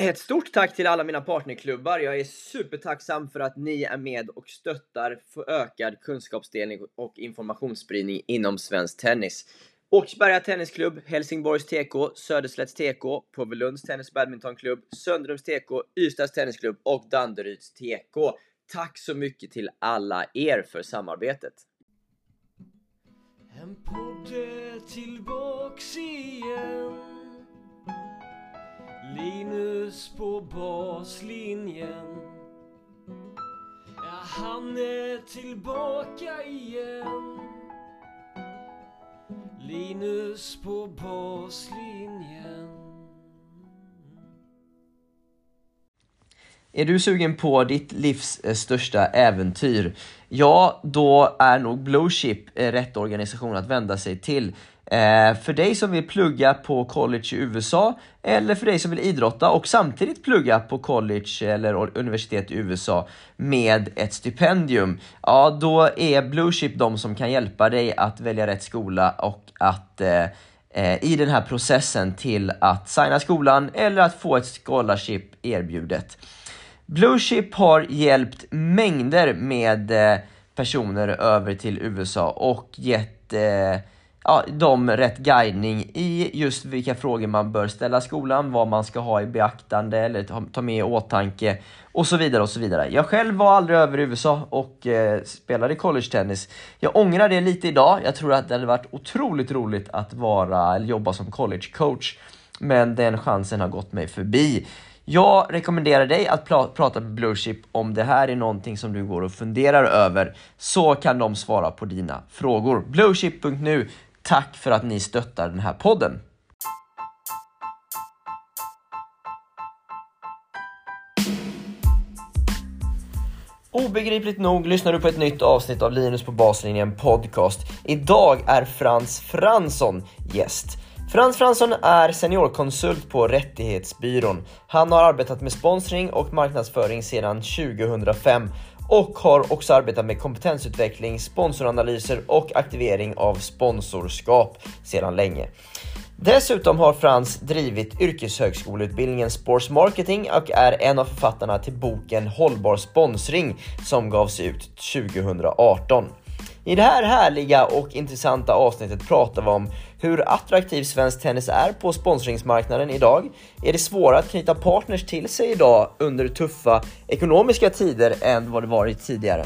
Ett stort tack till alla mina partnerklubbar. Jag är supertacksam för att ni är med och stöttar för ökad kunskapsdelning och informationsspridning inom svensk tennis. Åkersberga Tennisklubb, Helsingborgs TK, Söderslätts TK, Påvelunds Tennis Badmintonklubb, Söndrums TK, Ystads Tennisklubb och Danderyds TK. Tack så mycket till alla er för samarbetet. En podd tillbaks igen Linus på baslinjen Ja, han är tillbaka igen Linus på baslinjen Är du sugen på ditt livs eh, största äventyr? Ja, då är nog Blue Chip eh, rätt organisation att vända sig till. Eh, för dig som vill plugga på college i USA eller för dig som vill idrotta och samtidigt plugga på college eller universitet i USA med ett stipendium, ja då är Bluechip de som kan hjälpa dig att välja rätt skola och att eh, eh, i den här processen till att signa skolan eller att få ett scholarship erbjudet. Bluechip har hjälpt mängder med eh, personer över till USA och gett eh, ja, dem rätt guidning i just vilka frågor man bör ställa skolan, vad man ska ha i beaktande eller ta, med i åtanke och så vidare och så vidare. Jag själv var aldrig över i USA och eh, spelade college-tennis. Jag ångrar det lite idag. Jag tror att det hade varit otroligt roligt att vara, eller jobba som college-coach. Men den chansen har gått mig förbi. Jag rekommenderar dig att prata med Bluechip om det här är någonting som du går och funderar över, så kan de svara på dina frågor. Bluechip.nu, tack för att ni stöttar den här podden. Obegripligt nog lyssnar du på ett nytt avsnitt av Linus på baslinjen podcast. Idag är Frans Fransson gäst. Frans Fransson är seniorkonsult på Rättighetsbyrån. Han har arbetat med sponsring och marknadsföring sedan 2005 och har också arbetat med kompetensutveckling, sponsoranalyser och aktivering av sponsorskap sedan länge. Dessutom har Frans drivit yrkeshögskoleutbildningen Sports Marketing och är en av författarna till boken Hållbar sponsring som gavs ut 2018. I det här härliga och intressanta avsnittet pratar vi om hur attraktiv svensk tennis är på sponsringsmarknaden idag. Är det svårare att knyta partners till sig idag under tuffa ekonomiska tider än vad det varit tidigare?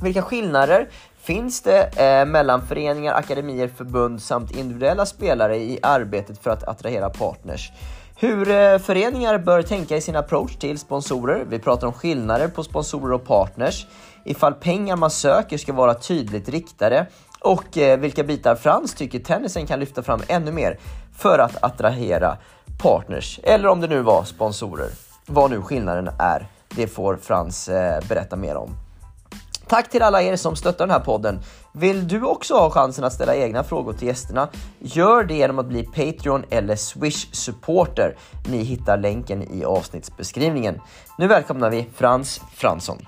Vilka skillnader finns det eh, mellan föreningar, akademier, förbund samt individuella spelare i arbetet för att attrahera partners? Hur eh, föreningar bör tänka i sin approach till sponsorer. Vi pratar om skillnader på sponsorer och partners. Ifall pengar man söker ska vara tydligt riktade och eh, vilka bitar Frans tycker tennisen kan lyfta fram ännu mer för att attrahera partners eller om det nu var sponsorer. Vad nu skillnaden är, det får Frans eh, berätta mer om. Tack till alla er som stöttar den här podden. Vill du också ha chansen att ställa egna frågor till gästerna? Gör det genom att bli Patreon eller Swish-supporter. Ni hittar länken i avsnittsbeskrivningen. Nu välkomnar vi Frans Fransson.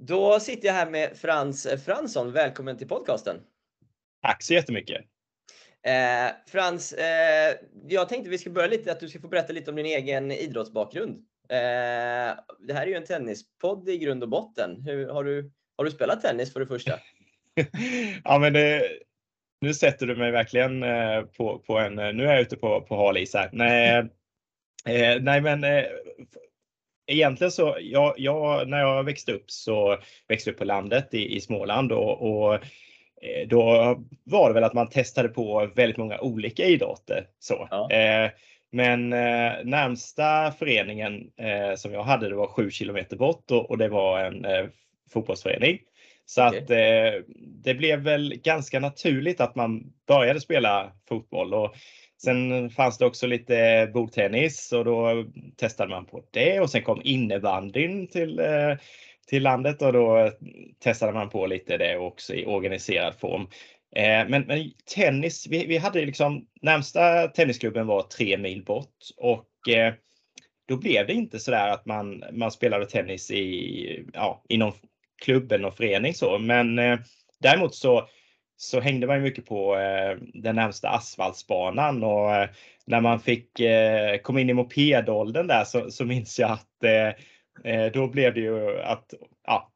Då sitter jag här med Frans Fransson. Välkommen till podcasten. Tack så jättemycket. Eh, Frans, eh, jag tänkte vi ska börja lite att du ska få berätta lite om din egen idrottsbakgrund. Eh, det här är ju en tennispodd i grund och botten. Hur, har, du, har du spelat tennis för det första? ja, men det, nu sätter du mig verkligen eh, på, på en, nu är jag ute på, på hal is här. Nej, eh, nej men eh, egentligen så, jag, jag, när jag växte upp så växte jag upp på landet i, i Småland och, och eh, då var det väl att man testade på väldigt många olika idrotter. Så. Ja. Eh, men eh, närmsta föreningen eh, som jag hade det var sju kilometer bort och, och det var en eh, fotbollsförening. Så okay. att det blev väl ganska naturligt att man började spela fotboll. Och Sen fanns det också lite bordtennis och då testade man på det och sen kom innebandyn till, eh, till landet och då testade man på lite det också i organiserad form. Eh, men, men tennis, vi, vi hade liksom närmsta tennisklubben var tre mil bort och eh, då blev det inte så där att man, man spelade tennis i, ja, i någon klubb eller någon förening så. Men däremot så så hängde man mycket på eh, den närmsta asfaltsbanan och eh, när man fick eh, kom in i mopedåldern där så, så minns jag att då blev det ju att ja,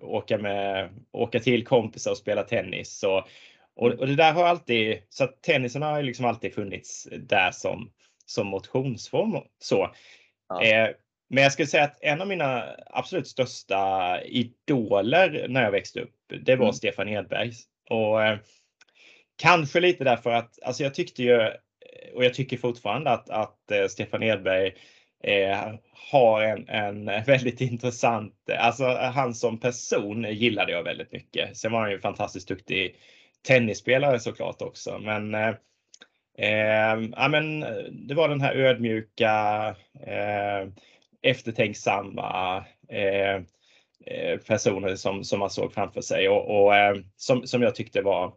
åka, med, åka till kompisar och spela tennis. Och, och, det där har alltid, så att tennisen har liksom alltid funnits där som, som motionsform. Så. Ja. Men jag skulle säga att en av mina absolut största idoler när jag växte upp, det var mm. Stefan Edberg. Och eh, kanske lite därför att, alltså jag tyckte ju, och jag tycker fortfarande att, att eh, Stefan Edberg eh, har en, en väldigt intressant, alltså han som person gillade jag väldigt mycket. Sen var han ju fantastiskt duktig tennisspelare såklart också. Men, eh, eh, ja, men det var den här ödmjuka, eh, eftertänksamma eh, personer som, som man såg framför sig och, och eh, som, som jag tyckte var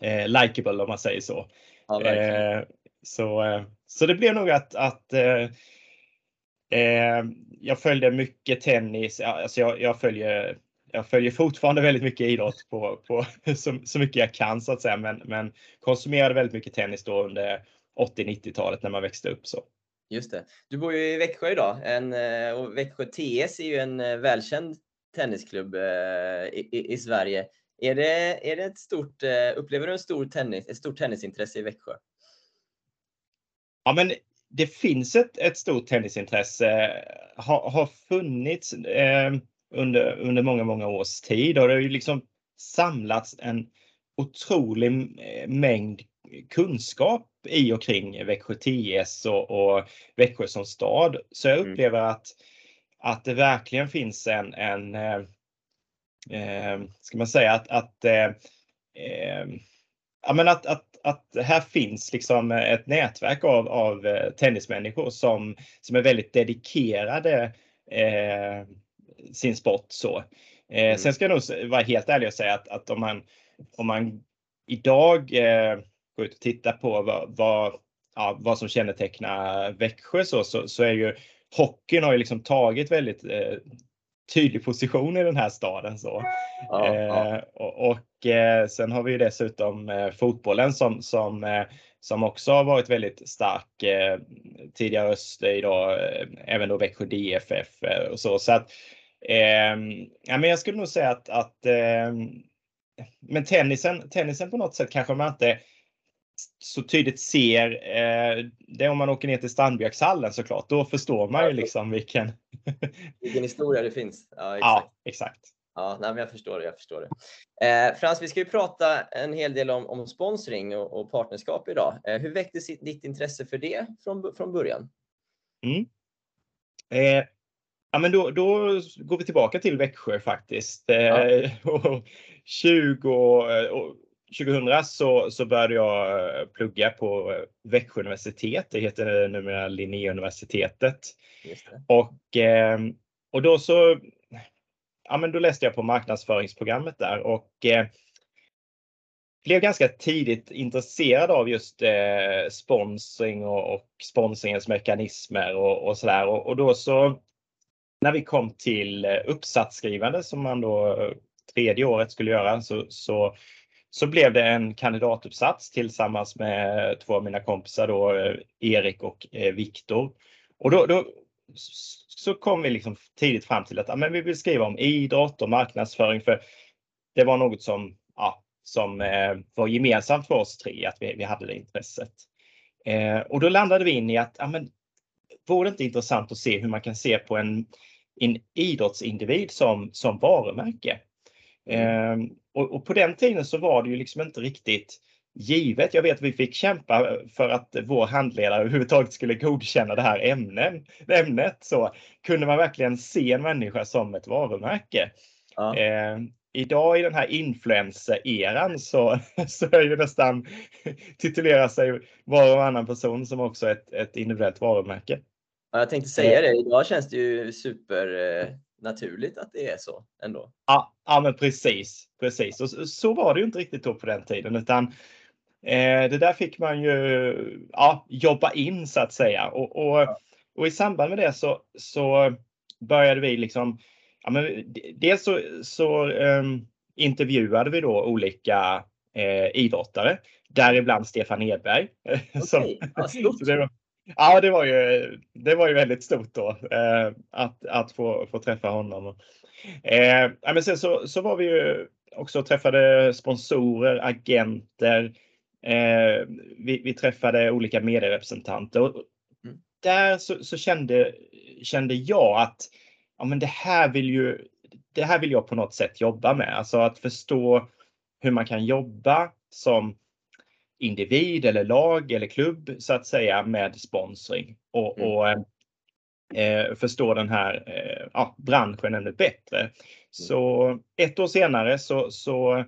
eh, likable om man säger så. Ja, eh, så, eh, så det blev nog att, att jag följde mycket tennis. Alltså jag, jag, följer, jag följer fortfarande väldigt mycket idrott på, på så, så mycket jag kan så att säga, men, men konsumerade väldigt mycket tennis då under 80-90-talet när man växte upp. Så. Just det. Du bor ju i Växjö idag en, eh, och Växjö TS är ju en eh, välkänd tennisklubb eh, i, i, i Sverige. Är det, är det ett stort, eh, upplever du en stor tennis, ett stort tennisintresse i Växjö? Ja, men det finns ett, ett stort tennisintresse. Har, har funnits eh, under, under många, många års tid och det har ju liksom samlats en otrolig mängd kunskap i och kring Växjö TS och, och Växjö som stad. Så jag mm. upplever mm. att, att det verkligen finns en, en eh, eh, ska man säga att, att eh, eh ja, men att, att, att här finns liksom ett nätverk av, av eh, tennismänniskor som, som är väldigt dedikerade eh, sin sport. Så. Eh, mm. Sen ska jag nog vara helt ärlig och säga att, att om, man, om man idag eh, gå ut och titta på vad, vad, ja, vad som kännetecknar Växjö så, så, så, är ju hockeyn har ju liksom tagit väldigt eh, tydlig position i den här staden. Så. Ja, eh, ja. Och, och eh, sen har vi ju dessutom eh, fotbollen som, som, eh, som också har varit väldigt stark eh, tidigare öst idag, även då Växjö DFF och så. så att, ja, men jag skulle nog säga att, att men tennisen, tennisen på något sätt kanske man inte så tydligt ser, eh, det är om man åker ner till Strandbjörkshallen såklart, då förstår man ju liksom vilken... vilken historia det finns. Ja, exakt. Ja, exakt. Ja, nej, jag förstår det. Jag förstår det. Eh, Frans, vi ska ju prata en hel del om, om sponsring och, och partnerskap idag. Eh, hur väcktes ditt intresse för det från, från början? Mm. Eh, ja, men då, då går vi tillbaka till Växjö faktiskt. Ja. 20 eh, och, 2000 så, så började jag eh, plugga på eh, Växjö universitet. Det heter numera Linnéuniversitetet. Och, ehm, och då så ja, men då läste jag på marknadsföringsprogrammet där och eh, blev ganska tidigt intresserad av just eh, sponsring och, och sponsringens mekanismer och, och sådär. Och, och, då så när vi kom till uppsatsskrivande som man då tredje året skulle göra så, så så blev det en kandidatuppsats tillsammans med två av mina kompisar då, eh, Erik och eh, Viktor. Och då, då, så kom vi liksom tidigt fram till att ja, men vi vill skriva om idrott och marknadsföring för det var något som, ja, som eh, var gemensamt för oss tre, att vi, vi hade det intresset. Eh, och då landade vi in i att ja, men, vore det inte intressant att se hur man kan se på en, en idrottsindivid som, som varumärke? Eh, och, och, på den tiden så var det ju liksom inte riktigt givet. Jag vet att vi fick kämpa för att vår handledare överhuvudtaget skulle godkänna det här ämnen, ämnet. Så kunde man verkligen se en människa som ett varumärke. Ja. Eh, idag i den här influencer-eran så, så är ju nästan titulerar sig var och annan person som också ett, ett individuellt varumärke. Ja, jag tänkte säga det. Idag känns det ju super eh, naturligt att det är så ändå. Ja, ja men precis, precis. Och så, så var det ju inte riktigt då på den tiden utan eh, det där fick man ju ja, jobba in så att säga och, och, ja. och i samband med det så, så började vi liksom Ja, men dels så, så um, intervjuade vi då olika eh, idrottare, däribland Stefan Edberg. Okej, ja, ja, det var, ju, det var ju väldigt stort då eh, att, att få, få träffa honom. Eh, men sen så, så var vi ju också träffade sponsorer, agenter. Eh, vi, vi träffade olika medierepresentanter. Och Mm. Där så, så kände, kände jag att ja, men det här vill ju det här vill jag på något sätt jobba med. Alltså att förstå hur man kan jobba som individ eller lag eller klubb så att säga med sponsring och, Mm. och eh, förstå den här eh, ja, branschen ännu bättre. Så ett år senare så, så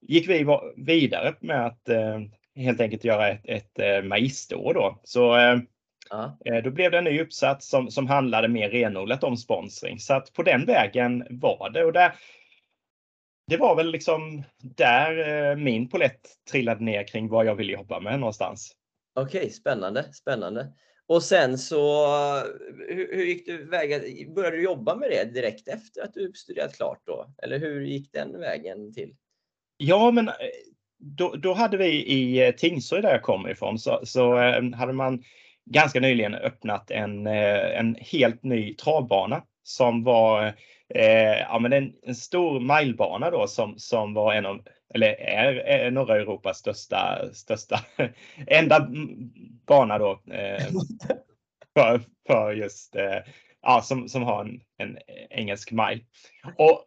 gick vi vidare med att eh, helt enkelt göra ett, ett eh, magisterår då. Så eh. Eh, Då blev det en ny uppsats som, som handlade mer renodlat om sponsring. Så att på den vägen var det. Och där, det var väl liksom där eh, min polett trillade ner kring vad jag ville jobba med någonstans. Okej, spännande, spännande. Och sen så, hur, hur gick du väga, började du jobba med det direkt efter att du studerat klart då? Eller hur gick den vägen till? Ja, men eh, då, då hade vi i eh, Tingsryd där jag kommer ifrån så, så eh, hade man ganska nyligen öppnat en, eh, en helt ny travbana som var eh, ja, men en, en stor milebana då som, som var en av, eller är, är norra Europas största, största enda bana då eh, för, för just eh, ja, som, som har en, en engelsk mile. Och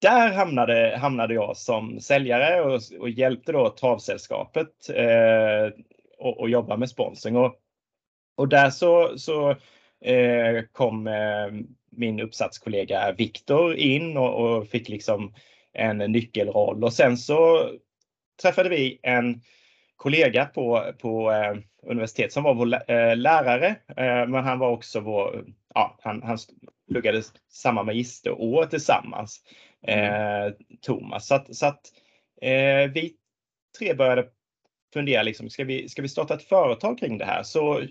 där hamnade, hamnade jag som säljare och, och hjälpte då travsällskapet eh, och, och jobba med sponsring. Och, och där så, så Eh, kom eh, min uppsatskollega Viktor in och, fick liksom en nyckelroll och sen så träffade vi en kollega på, på eh, universitet som var vår lärare, men han var också vår, ja, han, han pluggade samma magisterår tillsammans, eh, Thomas. Så att, så att eh, vi tre började fundera, liksom, ska, vi, ska vi starta ett företag kring det här? Så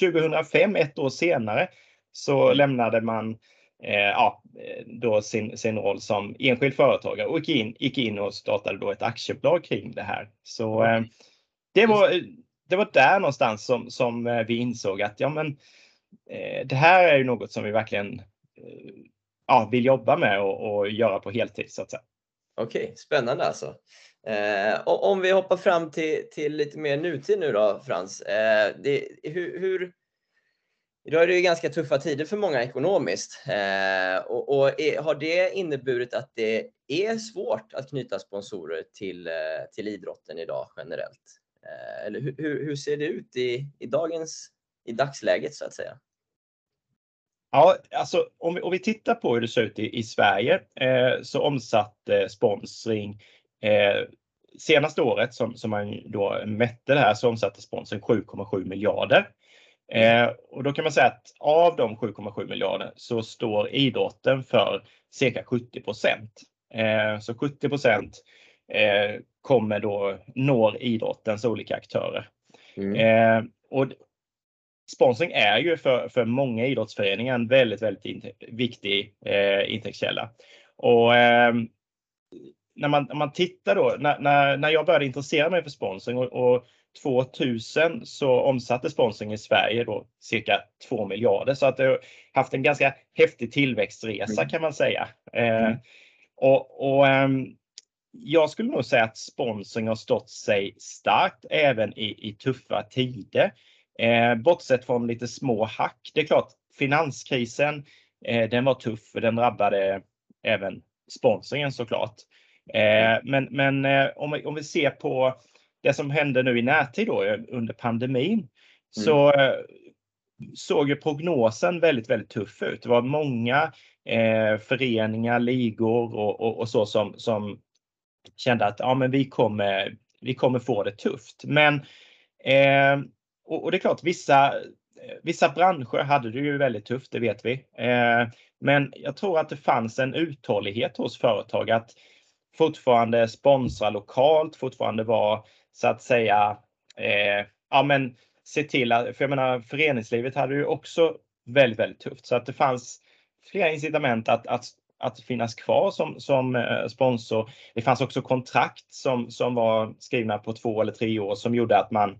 2005, ett år senare, så lämnade man eh, ja, då sin, sin roll som enskild företagare och gick in, gick in och startade då ett aktiebolag kring det här. Så eh, det, var, det var där någonstans som, som eh, vi insåg att ja, men, eh, det här är ju något som vi verkligen eh, ja, vill jobba med och, och göra på heltid så att säga. Okej, spännande alltså. Eh, och om vi hoppar fram till, till lite mer nutid nu då, Frans. Eh, det, hur, hur, idag är det ju ganska tuffa tider för många ekonomiskt. Eh, och och är, har det inneburit att det är svårt att knyta sponsorer till, eh, till idrotten idag generellt? Eh, eller hur, hur, ser det ut i, i dagens, i dagsläget så att säga? Ja, alltså om vi, om vi tittar på hur det ser ut i, i Sverige eh, så omsatte eh, sponsring eh, senaste året som, som man då mätte det här så omsatte sponsring 7,7 miljarder. Eh, och då kan man säga att av de 7,7 miljarder så står idrotten för cirka 70 procent. Eh, så 70 procent eh, kommer då når idrottens olika aktörer. Mm. Eh, och sponsring är ju för, för många idrottsföreningar en väldigt, väldigt inte, viktig eh, intäktskälla. Och eh, när, man, när man tittar då, när, när, när jag började intressera mig för sponsring och, och 2000 så omsatte sponsring i Sverige då cirka 2 miljarder så att det har haft en ganska häftig tillväxtresa Mm. kan man säga. Eh, Mm. och, och ehm, jag skulle nog säga att sponsring har stått sig starkt även i, i tuffa tider. Eh, bortsett från lite små hack. Det är klart, finanskrisen, eh, den var tuff för den drabbade även sponsringen såklart. Eh, men men eh, om, vi, om vi ser på det som hände nu i närtid då eh, under pandemin så eh, såg ju prognosen väldigt, väldigt tuff ut. Det var många eh, föreningar, ligor och, och, och så som, som kände att ja, men vi, kommer, vi kommer få det tufft. Men eh, och, och det är klart, vissa, vissa branscher hade det ju väldigt tufft, det vet vi. Eh, men jag tror att det fanns en uthållighet hos företag att fortfarande sponsra lokalt, fortfarande vara så att säga, eh, ja men se till att, för jag menar föreningslivet hade ju också väldigt, väldigt tufft så att det fanns flera incitament att, att att finnas kvar som, som eh, sponsor. Det fanns också kontrakt som, som var skrivna på två eller tre år som gjorde att man,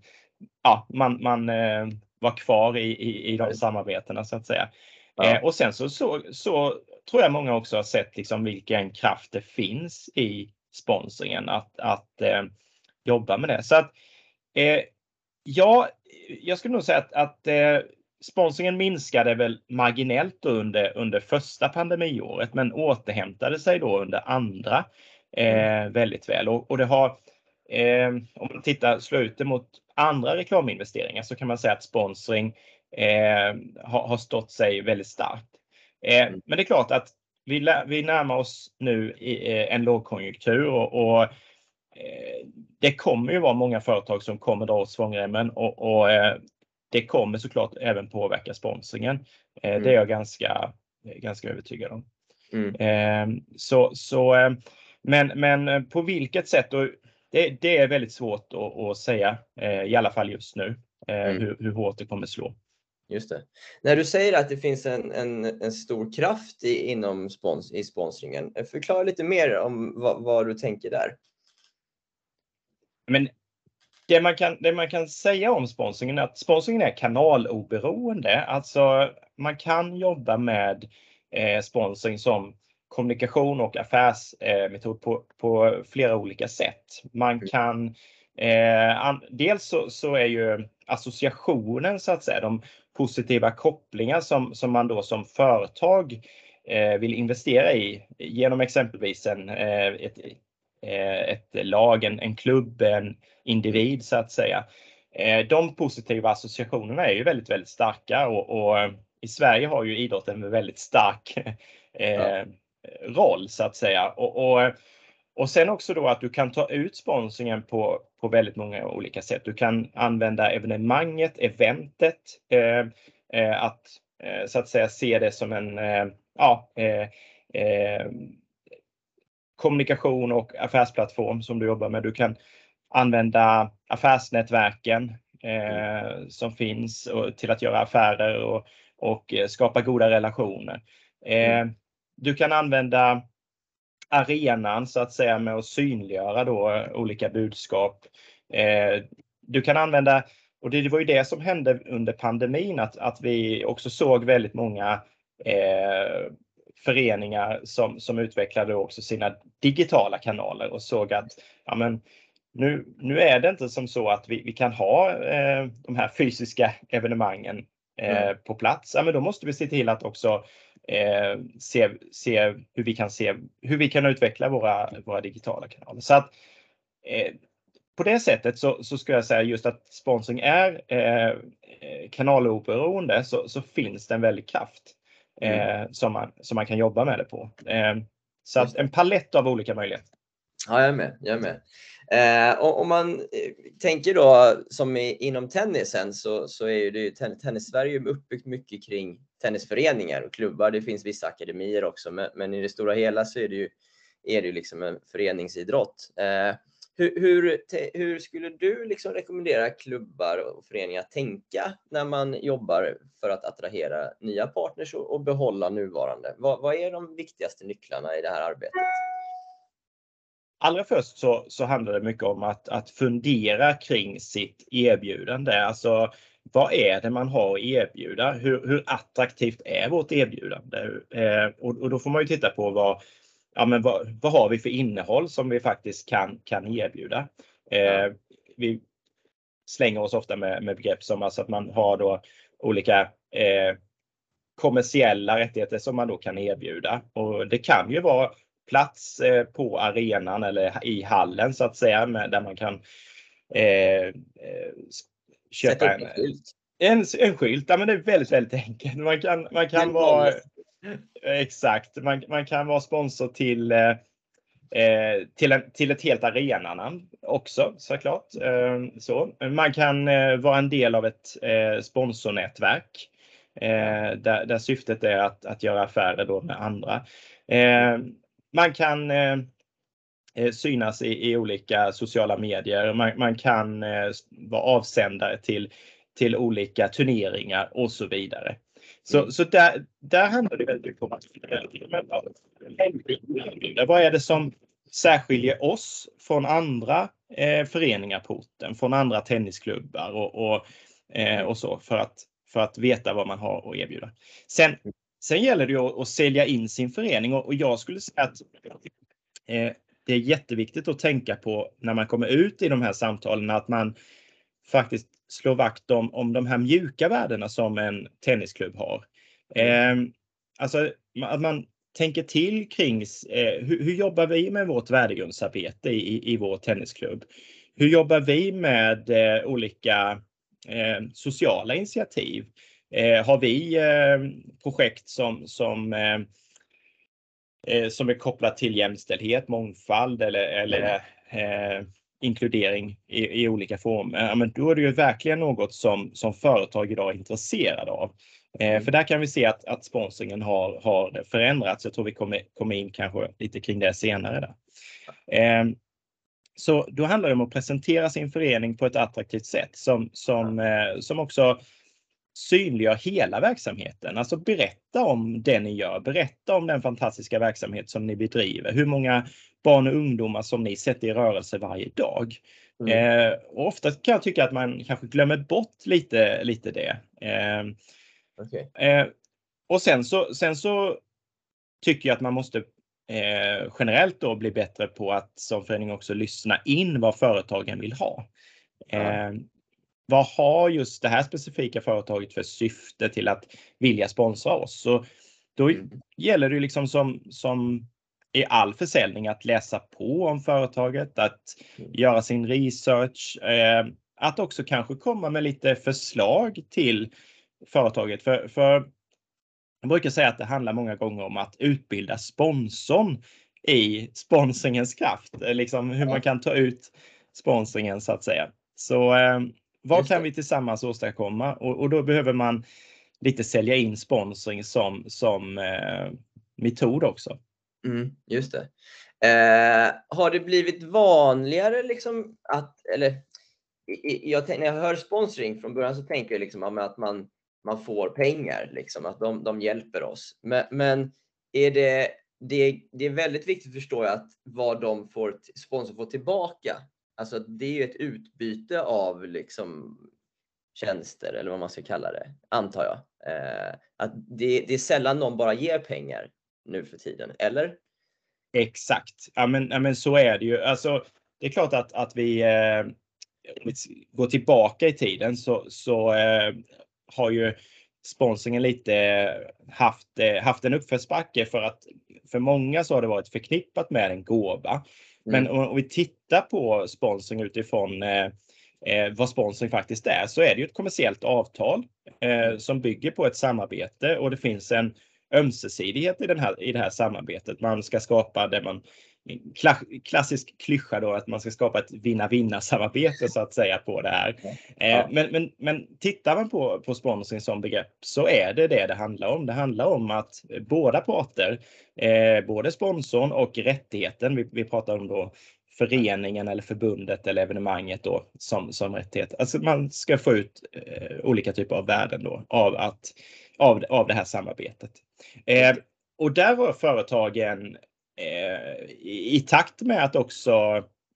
ja, man, man eh, var kvar i, i, i de samarbetena så att säga. Ja. Eh, och sen så, så, så, tror jag många också har sett liksom vilken kraft det finns i sponsringen att, att eh, jobba med det. Så att eh, ja, jag skulle nog säga att, att eh, sponsringen minskade väl marginellt under, under första pandemiåret men återhämtade sig då under andra eh, mm. väldigt väl. Och, och det har, eh, om man tittar, slår ut det mot andra reklaminvesteringar så kan man säga att sponsring eh, har, har stått sig väldigt starkt. Eh, mm. men det är klart att vi, vi närmar oss nu i, eh, en lågkonjunktur och, och eh, det kommer ju vara många företag som kommer dra åt svångremmen och, och det kommer såklart även påverka sponsringen. Mm. Det är jag ganska, ganska övertygad om. Mm. Så, så, men, men på vilket sätt? Och det, det är väldigt svårt att, att, säga, i alla fall just nu, mm. hur, hur hårt det kommer slå. Just det. När du säger att det finns en, en, en stor kraft i, inom spons, i sponsringen, förklara lite mer om vad, vad du tänker där. Men det man, kan, det man kan säga om sponsringen är att sponsringen är kanaloberoende. Alltså man kan jobba med eh, sponsring som kommunikation och affärsmetod eh, på, på flera olika sätt. Man mm. kan eh, an, dels så, så, är ju associationen så att säga, de positiva kopplingar som, som man då som företag eh, vill investera i genom exempelvis en, eh, ett, Eh, ett lag, en, en klubb, en individ så att säga. Eh, de positiva associationerna är ju väldigt, väldigt starka och, och eh, i Sverige har ju idrotten en väldigt stark ja. roll så att säga. Och, och, och sen också då att du kan ta ut sponsringen på, på väldigt många olika sätt. Du kan använda evenemanget, eventet, eh, att eh, så att säga se det som en eh, ja, kommunikation och affärsplattform som du jobbar med. Du kan använda affärsnätverken eh, som finns och, till att göra affärer och, och eh, skapa goda relationer. Eh, mm. Du kan använda arenan så att säga med att synliggöra då eh, olika budskap. Eh, du kan använda, och det var ju det som hände under pandemin, att, att vi också såg väldigt många eh, föreningar som, som utvecklade också sina digitala kanaler och såg att ja, men, nu, nu är det inte som så att vi, vi kan ha eh, de här fysiska evenemangen mm. på plats. Ja, men då måste vi se till att också eh, se, se hur vi kan se hur vi kan utveckla våra, våra digitala kanaler. Så att, eh, på det sättet så, så ska jag säga just att sponsring är eh, kanaloberoende så, så finns det en väldig kraft mm. Eh, som, man, som man kan jobba med det på. Eh, så att en palett av olika möjligheter. Ja, jag är med. Jag är med. Eh, och om man eh, tänker då som i, inom tennisen så, så är det ju tennis-Sverige uppbyggt mycket kring tennisföreningar och klubbar. Det finns vissa akademier också, men, men i det stora hela så är det ju, är det ju liksom en föreningsidrott. Eh, hur, hur, hur, skulle du liksom rekommendera klubbar och föreningar att tänka när man jobbar för att attrahera nya partners och, och behålla nuvarande? Vad, vad, är de viktigaste nycklarna i det här arbetet? Allra först så, så handlar det mycket om att, att fundera kring sitt erbjudande. Alltså vad är det man har att erbjuda? Hur, hur attraktivt är vårt erbjudande? Eh, och, och, då får man ju titta på vad, ja, men vad, vad har vi för innehåll som vi faktiskt kan, kan erbjuda? Eh, vi slänger oss ofta med, med begrepp som alltså att man har då olika eh, kommersiella rättigheter som man då kan erbjuda. Och det kan ju vara plats eh, på arenan eller i hallen så att säga med, där man kan eh, eh köpa en, en, en skylt. Ja, men det är väldigt, väldigt enkelt. Man kan, man kan vara Exakt, man, man kan vara sponsor till, eh, till, en, till ett helt arenanamn också såklart. Eh, så. Man kan eh, vara en del av ett sponsornätverk där, där syftet är att, att göra affärer då med andra. Eh, man kan synas i, i, olika sociala medier. Man, man kan vara avsändare till, till olika turneringar och så vidare. Så, Mm. så där, där handlar det väldigt mycket om att vad är det som särskiljer oss från andra eh, föreningar på orten, från andra tennisklubbar och, och, eh, och så för att, för att veta vad man har att erbjuda. Sen, sen gäller det att, att sälja in sin förening och, och jag skulle säga att eh, det är jätteviktigt att tänka på när man kommer ut i de här samtalen att man faktiskt slår vakt om, om de här mjuka värdena som en tennisklubb har. Eh, alltså att man tänker till kring eh, hur, hur, jobbar vi med vårt värdegrundsarbete i, i vår tennisklubb? Hur jobbar vi med eh, olika eh, sociala initiativ? Eh, har vi eh, projekt som, som, eh, som är kopplat till jämställdhet, mångfald eller, eller inkludering i, i, olika former? Ja, men då är det ju verkligen något som, som företag idag är intresserade av. Eh, för där kan vi se att, att sponsringen har, har förändrats. Jag tror vi kommer, kommer in kanske lite kring det senare. Där. Eh, så då handlar det om att presentera sin förening på ett attraktivt sätt som, som, eh, som också synliggör hela verksamheten. Alltså berätta om det ni gör. Berätta om den fantastiska verksamhet som ni bedriver. Hur många barn och ungdomar som ni sätter i rörelse varje dag. Mm. Eh, och ofta kan jag tycka att man kanske glömmer bort lite, lite det. Eh, Okay. Eh, och sen så, sen så tycker jag att man måste eh, generellt då bli bättre på att som förening också lyssna in vad företagen vill ha. Eh, vad har just det här specifika företaget för syfte till att vilja sponsra oss? Så då Mm. gäller det liksom som, som i all försäljning att läsa på om företaget, att Mm. göra sin research, eh, att också kanske komma med lite förslag till företaget. För, för jag brukar säga att det handlar många gånger om att utbilda sponsorn i sponsringens kraft, liksom hur man kan ta ut sponsringen så att säga. Så eh, vad kan vi tillsammans åstadkomma? Och, och, då behöver man lite sälja in sponsring som, som eh, metod också. Mm, just det. Eh, har det blivit vanligare liksom att, eller jag, när jag hör sponsring från början så tänker jag liksom att man man får pengar, liksom, att de, de hjälper oss. Men, men är det, det, det är väldigt viktigt förstår jag att vad de får, sponsor får tillbaka. Alltså det är ju ett utbyte av liksom tjänster eller vad man ska kalla det, antar jag. Eh, att det, det är sällan någon bara ger pengar nu för tiden, eller? Exakt, ja men, ja, men så är det ju. Alltså, det är klart att, att vi eh, går tillbaka i tiden så, så eh, har ju sponsringen lite haft, eh, haft en uppförsbacke för att för många så har det varit förknippat med en gåva. Mm. Men om, vi tittar på sponsring utifrån eh, vad sponsring faktiskt är så är det ju ett kommersiellt avtal eh, som bygger på ett samarbete och det finns en ömsesidighet i, den här, i det här samarbetet. Man ska skapa det man klassisk klyscha då att man ska skapa ett vinna-vinna samarbete så att säga på det här. Ja. Men, men, men tittar man på, på sponsring som begrepp så är det det det handlar om. Det handlar om att båda parter, eh, både sponsorn och rättigheten, vi, vi pratar om då föreningen eller förbundet eller evenemanget då som, som rättighet. Alltså man ska få ut eh, olika typer av värden då av, att, av, av det här samarbetet. Eh, och där var företagen eh, Eh, i, i, takt med att också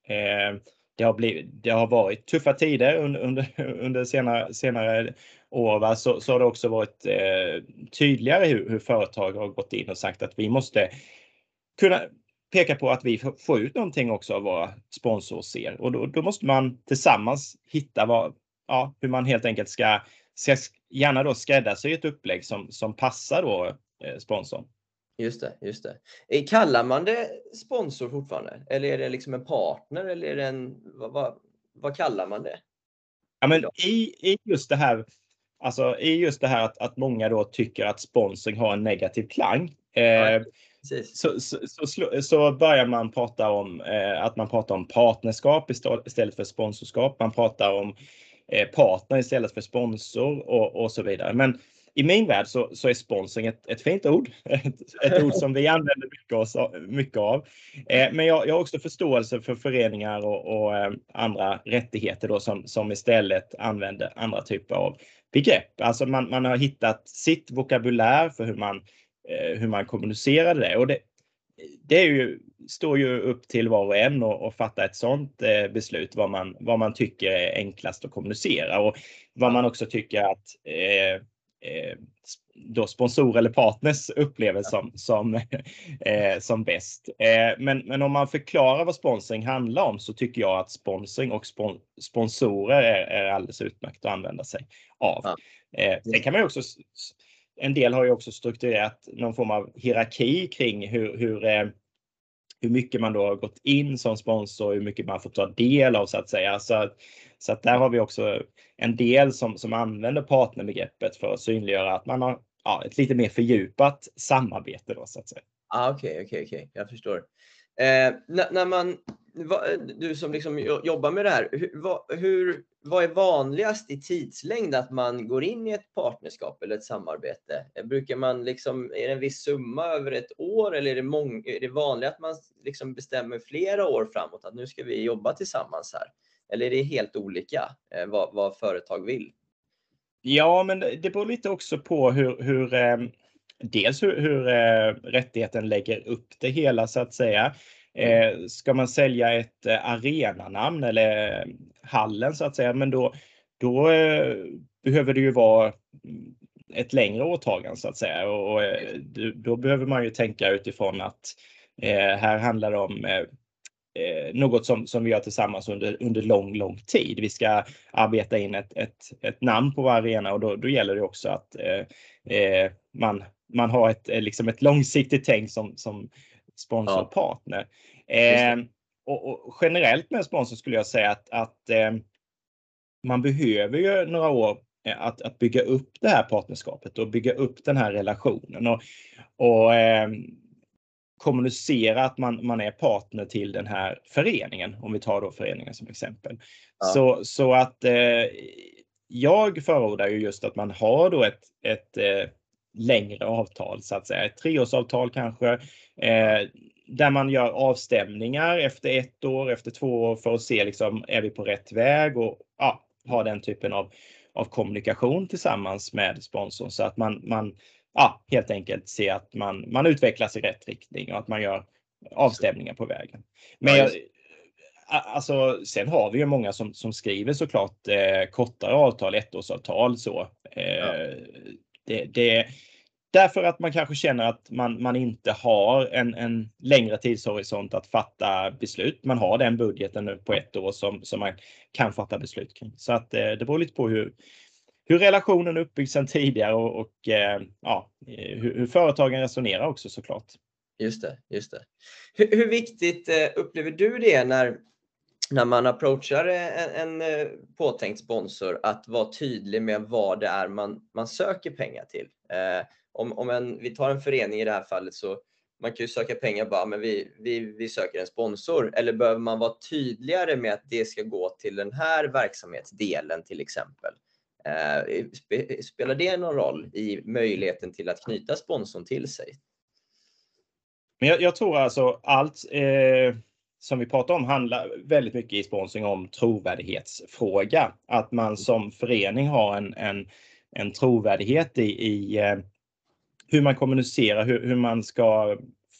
eh, det, har blivit, det har varit tuffa tider under, under, under senare, senare år va? Så, så har det också varit eh, tydligare hur, hur företag har gått in och sagt att vi måste kunna peka på att vi får ut någonting också av våra sponsorer ser och då, då måste man tillsammans hitta vad, ja, hur man helt enkelt ska, ska gärna då skräddarsy ett upplägg som, som passar då eh, sponsorn. Just det, just det. Kallar man det sponsor fortfarande? Eller är det liksom en partner? Eller är det en, vad, vad, vad kallar man det? Ja, men i, i just det här Alltså i just det här att, att många då tycker att sponsring har en negativ klang. Eh, så, så, så, så, börjar man prata om eh, att man pratar om partnerskap istället för sponsorskap. Man pratar om eh, partner istället för sponsor och, och så vidare. Men i min värld så, så är sponsring ett, ett fint ord. Ett, ett ord som vi använder mycket, oss, mycket av. Eh, men jag, jag har också förståelse för föreningar och, och eh, andra rättigheter då som, som istället använder andra typer av begrepp. Alltså man, man har hittat sitt vokabulär för hur man, eh, hur man kommunicerar det. Och det, det är ju, står ju upp till var och en att fatta ett sådant eh, beslut vad man, vad man tycker är enklast att kommunicera och vad man också tycker att eh, eh, då sponsor eller partners upplever som, som, eh, som bäst. Eh, men, men om man förklarar vad sponsring handlar om så tycker jag att sponsring och spon sponsorer är, är alldeles utmärkt att använda sig av. Ja. Eh, sen kan man också en del har ju också strukturerat någon form av hierarki kring hur, hur, eh, hur mycket man då har gått in som sponsor, hur mycket man får ta del av så att säga. Så, så att där har vi också en del som, som använder partnerbegreppet för att synliggöra att man har ja, ett lite mer fördjupat samarbete då så att säga. Ah, Okej, okay, okej, okay, okay. jag förstår. Eh, när, när, man, du som liksom jobbar med det här, hur, vad, hur, vad är vanligast i tidslängd att man går in i ett partnerskap eller ett samarbete? Brukar man liksom, är det en viss summa över ett år eller är det, mång, är det vanligt att man liksom bestämmer flera år framåt att nu ska vi jobba tillsammans här? Eller är det helt olika eh, vad, vad företag vill? Ja, men det beror lite också på hur, hur eh, dels hur, hur eh, rättigheten lägger upp det hela så att säga. Eh, ska man sälja ett eh, arenanamn eller eh, hallen så att säga, men då, då eh, behöver det ju vara mm, ett längre åtagande så att säga och, och eh, då behöver man ju tänka utifrån att eh, här handlar det om eh, eh, något som, som vi gör tillsammans under, under lång, lång tid. Vi ska arbeta in ett, ett, ett namn på vår arena och då, då gäller det också att eh, man, man har ett, liksom ett långsiktigt tänk som, som sponsorpartner. Ja. Eh, och, och, generellt med sponsor skulle jag säga att, att eh, man behöver ju några år eh, att, att bygga upp det här partnerskapet och bygga upp den här relationen och, och eh, kommunicera att man, man är partner till den här föreningen, om vi tar då föreningen som exempel. Ja. Så, så att eh, jag förordar ju just att man har då ett, ett eh, längre avtal så att säga, ett treårsavtal kanske, eh, där man gör avstämningar efter ett år, efter två år för att se liksom, är vi på rätt väg och ja, ha den typen av, av kommunikation tillsammans med sponsorn så att man, man ja, helt enkelt ser att man, man utvecklas i rätt riktning och att man gör avstämningar på vägen. Men jag, alltså, sen har vi ju många som, som skriver såklart eh, kortare avtal, ettårsavtal så. Eh, ja det, det, Därför att man kanske känner att man, man inte har en, en längre tidshorisont att fatta beslut. Man har den budgeten nu på ett år som, som man kan fatta beslut kring. Så att eh, det beror lite på hur, hur relationen är uppbyggd sedan tidigare och, och eh, ja, eh, hur, hur, företagen resonerar också såklart. Just det, just det. Hur, hur viktigt eh, upplever du det när, när man approachar en, en eh, påtänkt sponsor att vara tydlig med vad det är man, man söker pengar till? Eh, om, om en, vi tar en förening i det här fallet så man kan ju söka pengar bara, men vi, vi, vi söker en sponsor. Eller behöver man vara tydligare med att det ska gå till den här verksamhetsdelen till exempel? Eh, spelar det någon roll i möjligheten till att knyta sponsorn till sig? Men jag, jag tror alltså allt eh, som vi pratar om handlar väldigt mycket i sponsring om trovärdighetsfråga. Att man som förening har en, en, en trovärdighet i, i eh, hur man kommunicerar, hur, hur man ska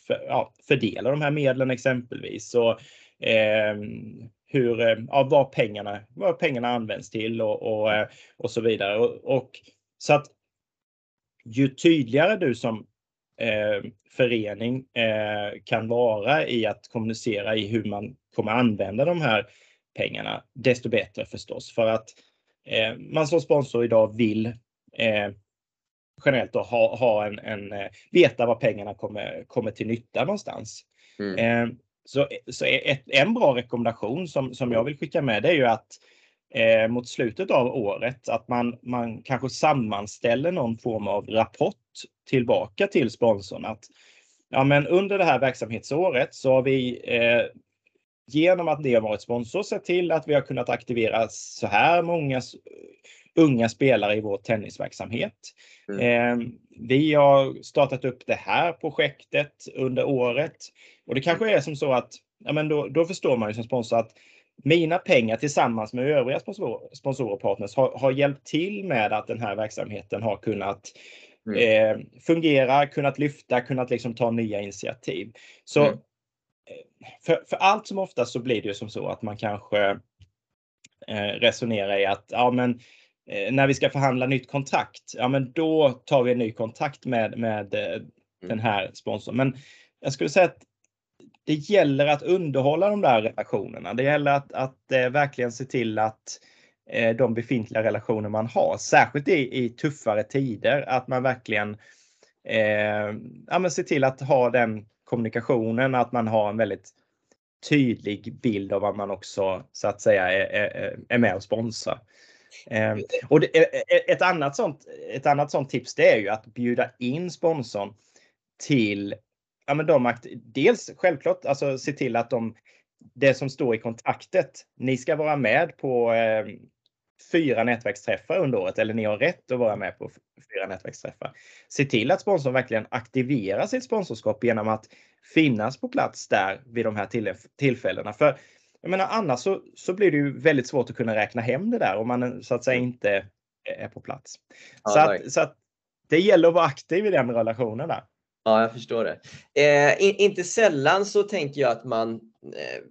för, ja, fördela de här medlen exempelvis. Och, ehm, eh, hur, ja, vad, pengarna, vad pengarna används till och, och, eh, och så vidare. Och, och, så att ju tydligare du som eh, förening eh, kan vara i att kommunicera i hur man kommer använda de här pengarna, desto bättre förstås. För att eh, man som sponsor idag vill eh, generellt att ha, ha en, en, eh, veta var pengarna kommer, kommer till nytta någonstans. Mm. Eh, så så ett, en bra rekommendation som, som jag vill skicka med det är ju att mot slutet av året att man, man kanske sammanställer någon form av rapport tillbaka till sponsorn. Att, ja, men under det här verksamhetsåret så har vi eh, genom att det har varit sponsor sett till att vi har kunnat aktivera så här många unga spelare i vår tennisverksamhet. Mm. Eh, vi har startat upp det här projektet under året och det kanske är som så att ja, men då, då förstår man ju som sponsor att mina pengar tillsammans med övriga sponsorer, sponsorer och partners har, har hjälpt till med att den här verksamheten har kunnat Mm. eh, fungera, kunnat lyfta, kunnat liksom ta nya initiativ. Så Mm. eh, för, för allt som oftast så blir det ju som så att man kanske eh, resonerar i att ja, men eh, när vi ska förhandla nytt kontrakt, ja, men då tar vi en ny kontakt med, med eh, den här sponsorn. Men jag skulle säga att det gäller att underhålla de där relationerna. Det gäller att, att eh, verkligen se till att Eh, de befintliga relationer man har, särskilt i, i tuffare tider, att man verkligen eh, ja, ser till att ha den kommunikationen, att man har en väldigt tydlig bild av vad man också så att säga är, är, är med och sponsrar. Eh, och det, e, e, ett, annat sånt, ett annat sånt tips det är ju att bjuda in sponsorn till ja, men de dels självklart alltså se till att de det som står i kontraktet. Ni ska vara med på eh, fyra nätverksträffar under året eller ni har rätt att vara med på fyra nätverksträffar. Se till att sponsorn verkligen aktiverar sitt sponsorskap genom att finnas på plats där vid de här till, tillfällena. För jag menar annars så, så blir det ju väldigt svårt att kunna räkna hem det där om man så att säga inte är på plats. Ja, så, att, så att det gäller att vara aktiv i den relationen där. Ja, jag förstår det. Eh, in, inte sällan så tänker jag att man, eh,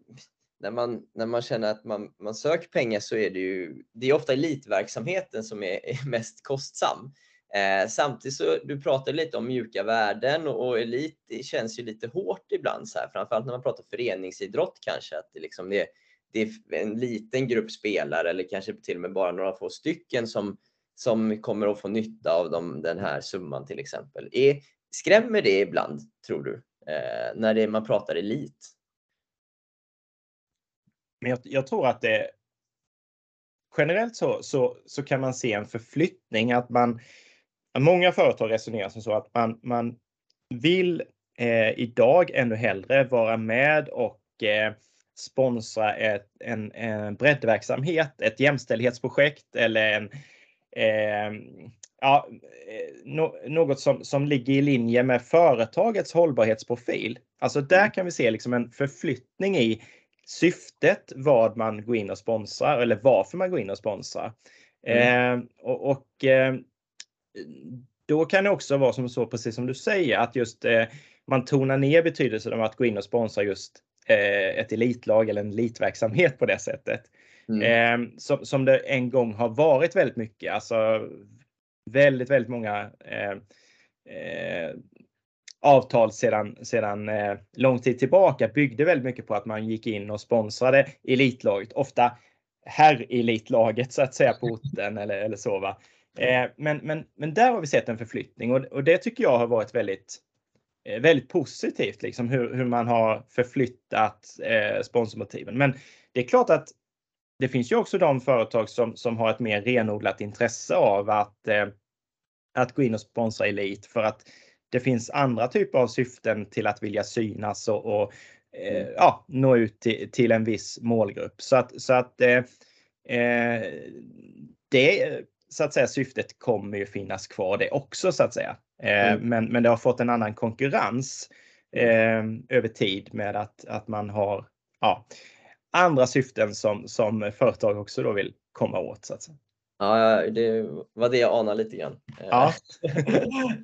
när man, när man känner att man, man söker pengar så är det ju, det är ofta elitverksamheten som är, är mest kostsam. Eh, samtidigt så, du pratar lite om mjuka värden och, och elit det känns ju lite hårt ibland så här, framförallt när man pratar föreningsidrott kanske, att det liksom det, det är en liten grupp spelare eller kanske till och med bara några få stycken som, som kommer att få nytta av dem, den här summan till exempel. Är, Skrämmer det ibland, tror du, eh, när det, man pratar elit? Men jag, jag tror att det generellt så, så, så kan man se en förflyttning att man Många företag resonerar som så att man, man vill eh, idag ännu hellre vara med och eh, sponsra ett, en, en breddverksamhet, ett jämställdhetsprojekt eller en eh, ja, no, något som, som ligger i linje med företagets hållbarhetsprofil. Alltså där kan vi se liksom en förflyttning i syftet vad man går in och sponsrar eller varför man går in och sponsrar. Mm. Eh, och, och eh, då kan det också vara som så, precis som du säger, att just eh, man tonar ner betydelsen av att gå in och sponsra just eh, ett elitlag eller en elitverksamhet på det sättet. Mm. Eh, som, som det en gång har varit väldigt mycket. Alltså väldigt, väldigt många eh, eh, avtal sedan, sedan eh, lång tid tillbaka byggde väldigt mycket på att man gick in och sponsrade elitlaget. Ofta herr-elitlaget så att säga på orten eller, eller så. Va? Eh, men, men, men där har vi sett en förflyttning och, och det tycker jag har varit väldigt eh, väldigt positivt, liksom hur, hur man har förflyttat eh, sponsormotiven. Men det är klart att det finns ju också de företag som, som har ett mer renodlat intresse av att, eh, att gå in och sponsra elit för att det finns andra typer av syften till att vilja synas och, och eh, ja, nå ut till, till en viss målgrupp. Så att, så att eh, eh, det så att säga syftet kommer ju finnas kvar det också så att säga. Eh, Mm. men, men det har fått en annan konkurrens eh, över tid med att, att man har ja, andra syften som, som företag också då vill komma åt. Så att säga. Ja, det var det jag anade lite grann. Eh, Ja.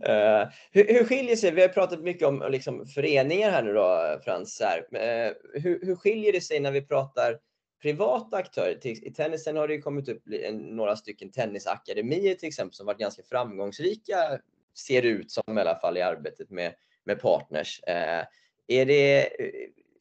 Eh, hur, hur skiljer sig, vi har pratat mycket om liksom, föreningar här nu då Frans, här. Eh, hur, hur skiljer det sig när vi pratar privata aktörer? I tennisen har det ju kommit upp några stycken tennisakademier till exempel som varit ganska framgångsrika, ser det ut som i alla fall i arbetet med, med partners. Eh, är det, eh,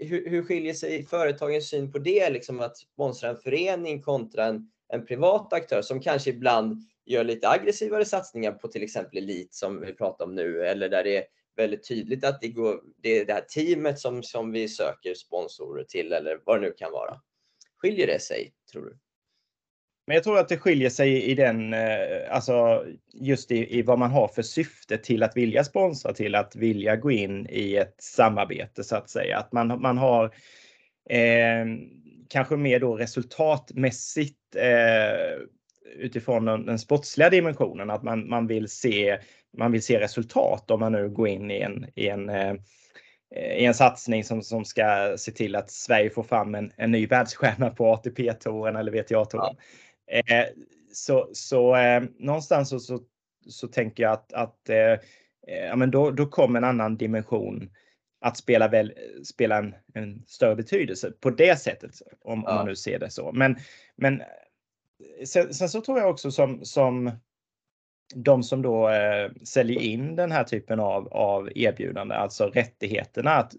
hur, hur skiljer sig företagens syn på det, liksom att sponsra en förening kontra en, en privat aktör som kanske ibland gör lite aggressivare satsningar på till exempel elit som vi pratar om nu eller där det är väldigt tydligt att det, går, det är det här teamet som, som vi söker sponsorer till eller vad det nu kan vara. Skiljer det sig tror du? Men jag tror att det skiljer sig i den, eh, alltså just i, i vad man har för syfte till att vilja sponsra, till att vilja gå in i ett samarbete så att säga. Att man, man har eh, kanske mer då resultatmässigt eh, utifrån den, den sportsliga dimensionen, att man, man, vill se, man vill se resultat om man nu går in i en, i en, eh, i en satsning som, som ska se till att Sverige får fram en, en ny världsstjärna på ATP-touren eller VTA-touren. Ja. Eh, så så eh, någonstans så, så, så, tänker jag att, att eh, ja, men då, då kommer en annan dimension att spela, väl, spela en, en större betydelse på det sättet. Om, ja. om man nu ser det så. Men, men sen, sen, så tror jag också som, som de som då eh, säljer in den här typen av, av erbjudande, alltså rättigheterna. Att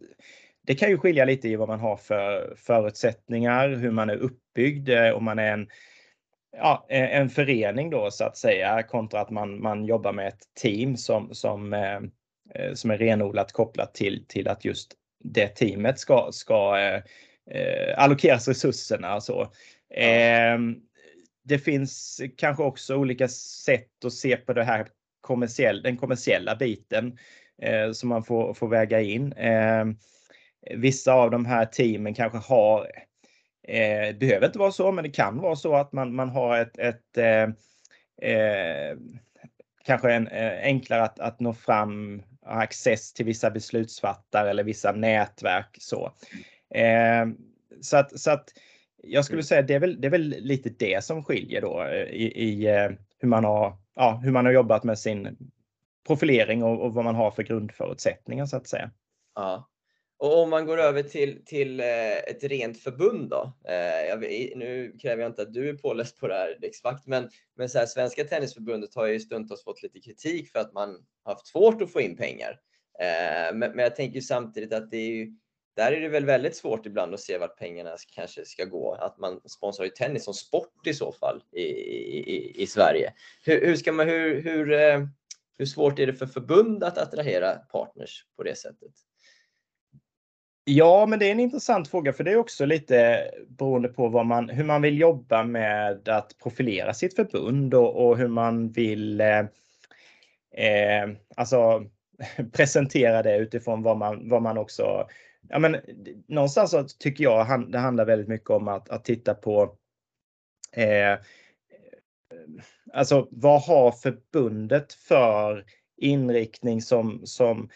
det kan ju skilja lite i vad man har för förutsättningar, hur man är uppbyggd, eh, om man är en, ja, en förening då så att säga kontra att man, man jobbar med ett team som, som eh, Eh, som är renodlat kopplat till, till att just det teamet ska, ska eh, eh allokeras resurserna och så. Eh, det finns kanske också olika sätt att se på det här kommersiell, den kommersiella biten eh, som man får, får väga in. Eh, vissa av de här teamen kanske har, eh, behöver inte vara så, men det kan vara så att man, man har ett, ett kanske en, enklare att, att nå fram access till vissa beslutsfattare eller vissa nätverk. Så, eh, så, att, så att jag skulle säga det är väl, det är väl lite det som skiljer då eh, i, i eh, hur, man har, ja, hur man har jobbat med sin profilering och, och vad man har för grundförutsättningar så att säga. Ja. Och om man går över till, till eh, ett rent förbund då. Eh, jag, nu kräver jag inte att du är påläst på det här Riksvakt, men, men så här, Svenska Tennisförbundet har ju stundtals fått lite kritik för att man haft svårt att få in pengar. Eh, men, men jag tänker samtidigt att det är ju, där är det väl väldigt svårt ibland att se vart pengarna kanske ska gå. Att man sponsrar ju tennis som sport i så fall i, i, i Sverige. Hur, hur, ska man, hur, hur, hur svårt är det för förbund att attrahera partners på det sättet? Ja, men det är en intressant fråga för det är också lite beroende på vad man, hur man vill jobba med att profilera sitt förbund och, och hur man vill eh, eh, alltså presentera det utifrån vad man, vad man också Ja, men, någonstans så tycker jag det handlar väldigt mycket om att, att titta på eh, Alltså vad har förbundet för inriktning som, som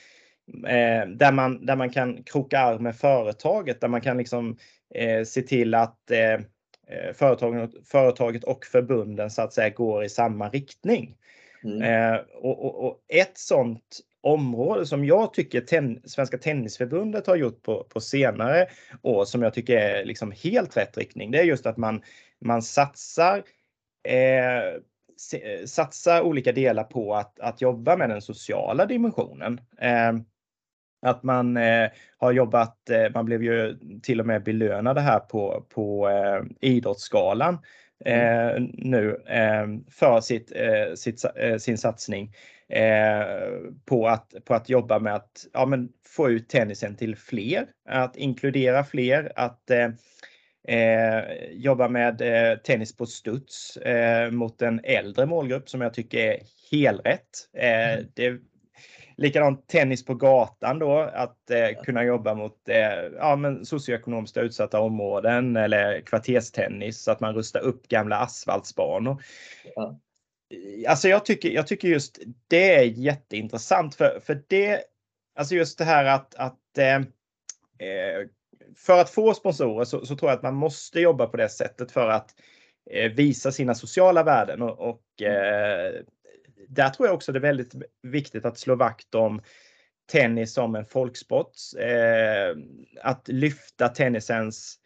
eh, där, man, där man kan kroka arm med företaget, där man kan liksom eh, se till att eh, eh företaget, företaget och förbunden så att säga går i samma riktning. Mm. Eh, och, och, och, ett sådant område som jag tycker ten, Svenska Tennisförbundet har gjort på, på senare år som jag tycker är liksom helt rätt riktning. Det är just att man, man satsar eh, satsa olika delar på att, att jobba med den sociala dimensionen. Eh, att man eh, har jobbat, eh, man blev ju till och med belönade här på, på eh, Idrottsgalan mm. eh, nu eh, för sitt, eh, sitt, sin satsning på, att, på att jobba med att ja, men få ut tennisen till fler, att inkludera fler, att jobba med tennis på studs mot en äldre målgrupp som jag tycker är helrätt. Mm. Det Likadant tennis på gatan då, att eh, kunna jobba mot eh, ja, men socioekonomiskt utsatta områden eller kvarterstennis så att man rustar upp gamla asfaltsbanor. Ja. Alltså jag tycker, jag tycker just det är jätteintressant för, för det, alltså just det här att, att eh, eh för att få sponsorer så, så, tror jag att man måste jobba på det sättet för att eh, visa sina sociala värden och, och mm. eh, där tror jag också det är väldigt viktigt att slå vakt om tennis som en folksport. Eh, att lyfta tennisens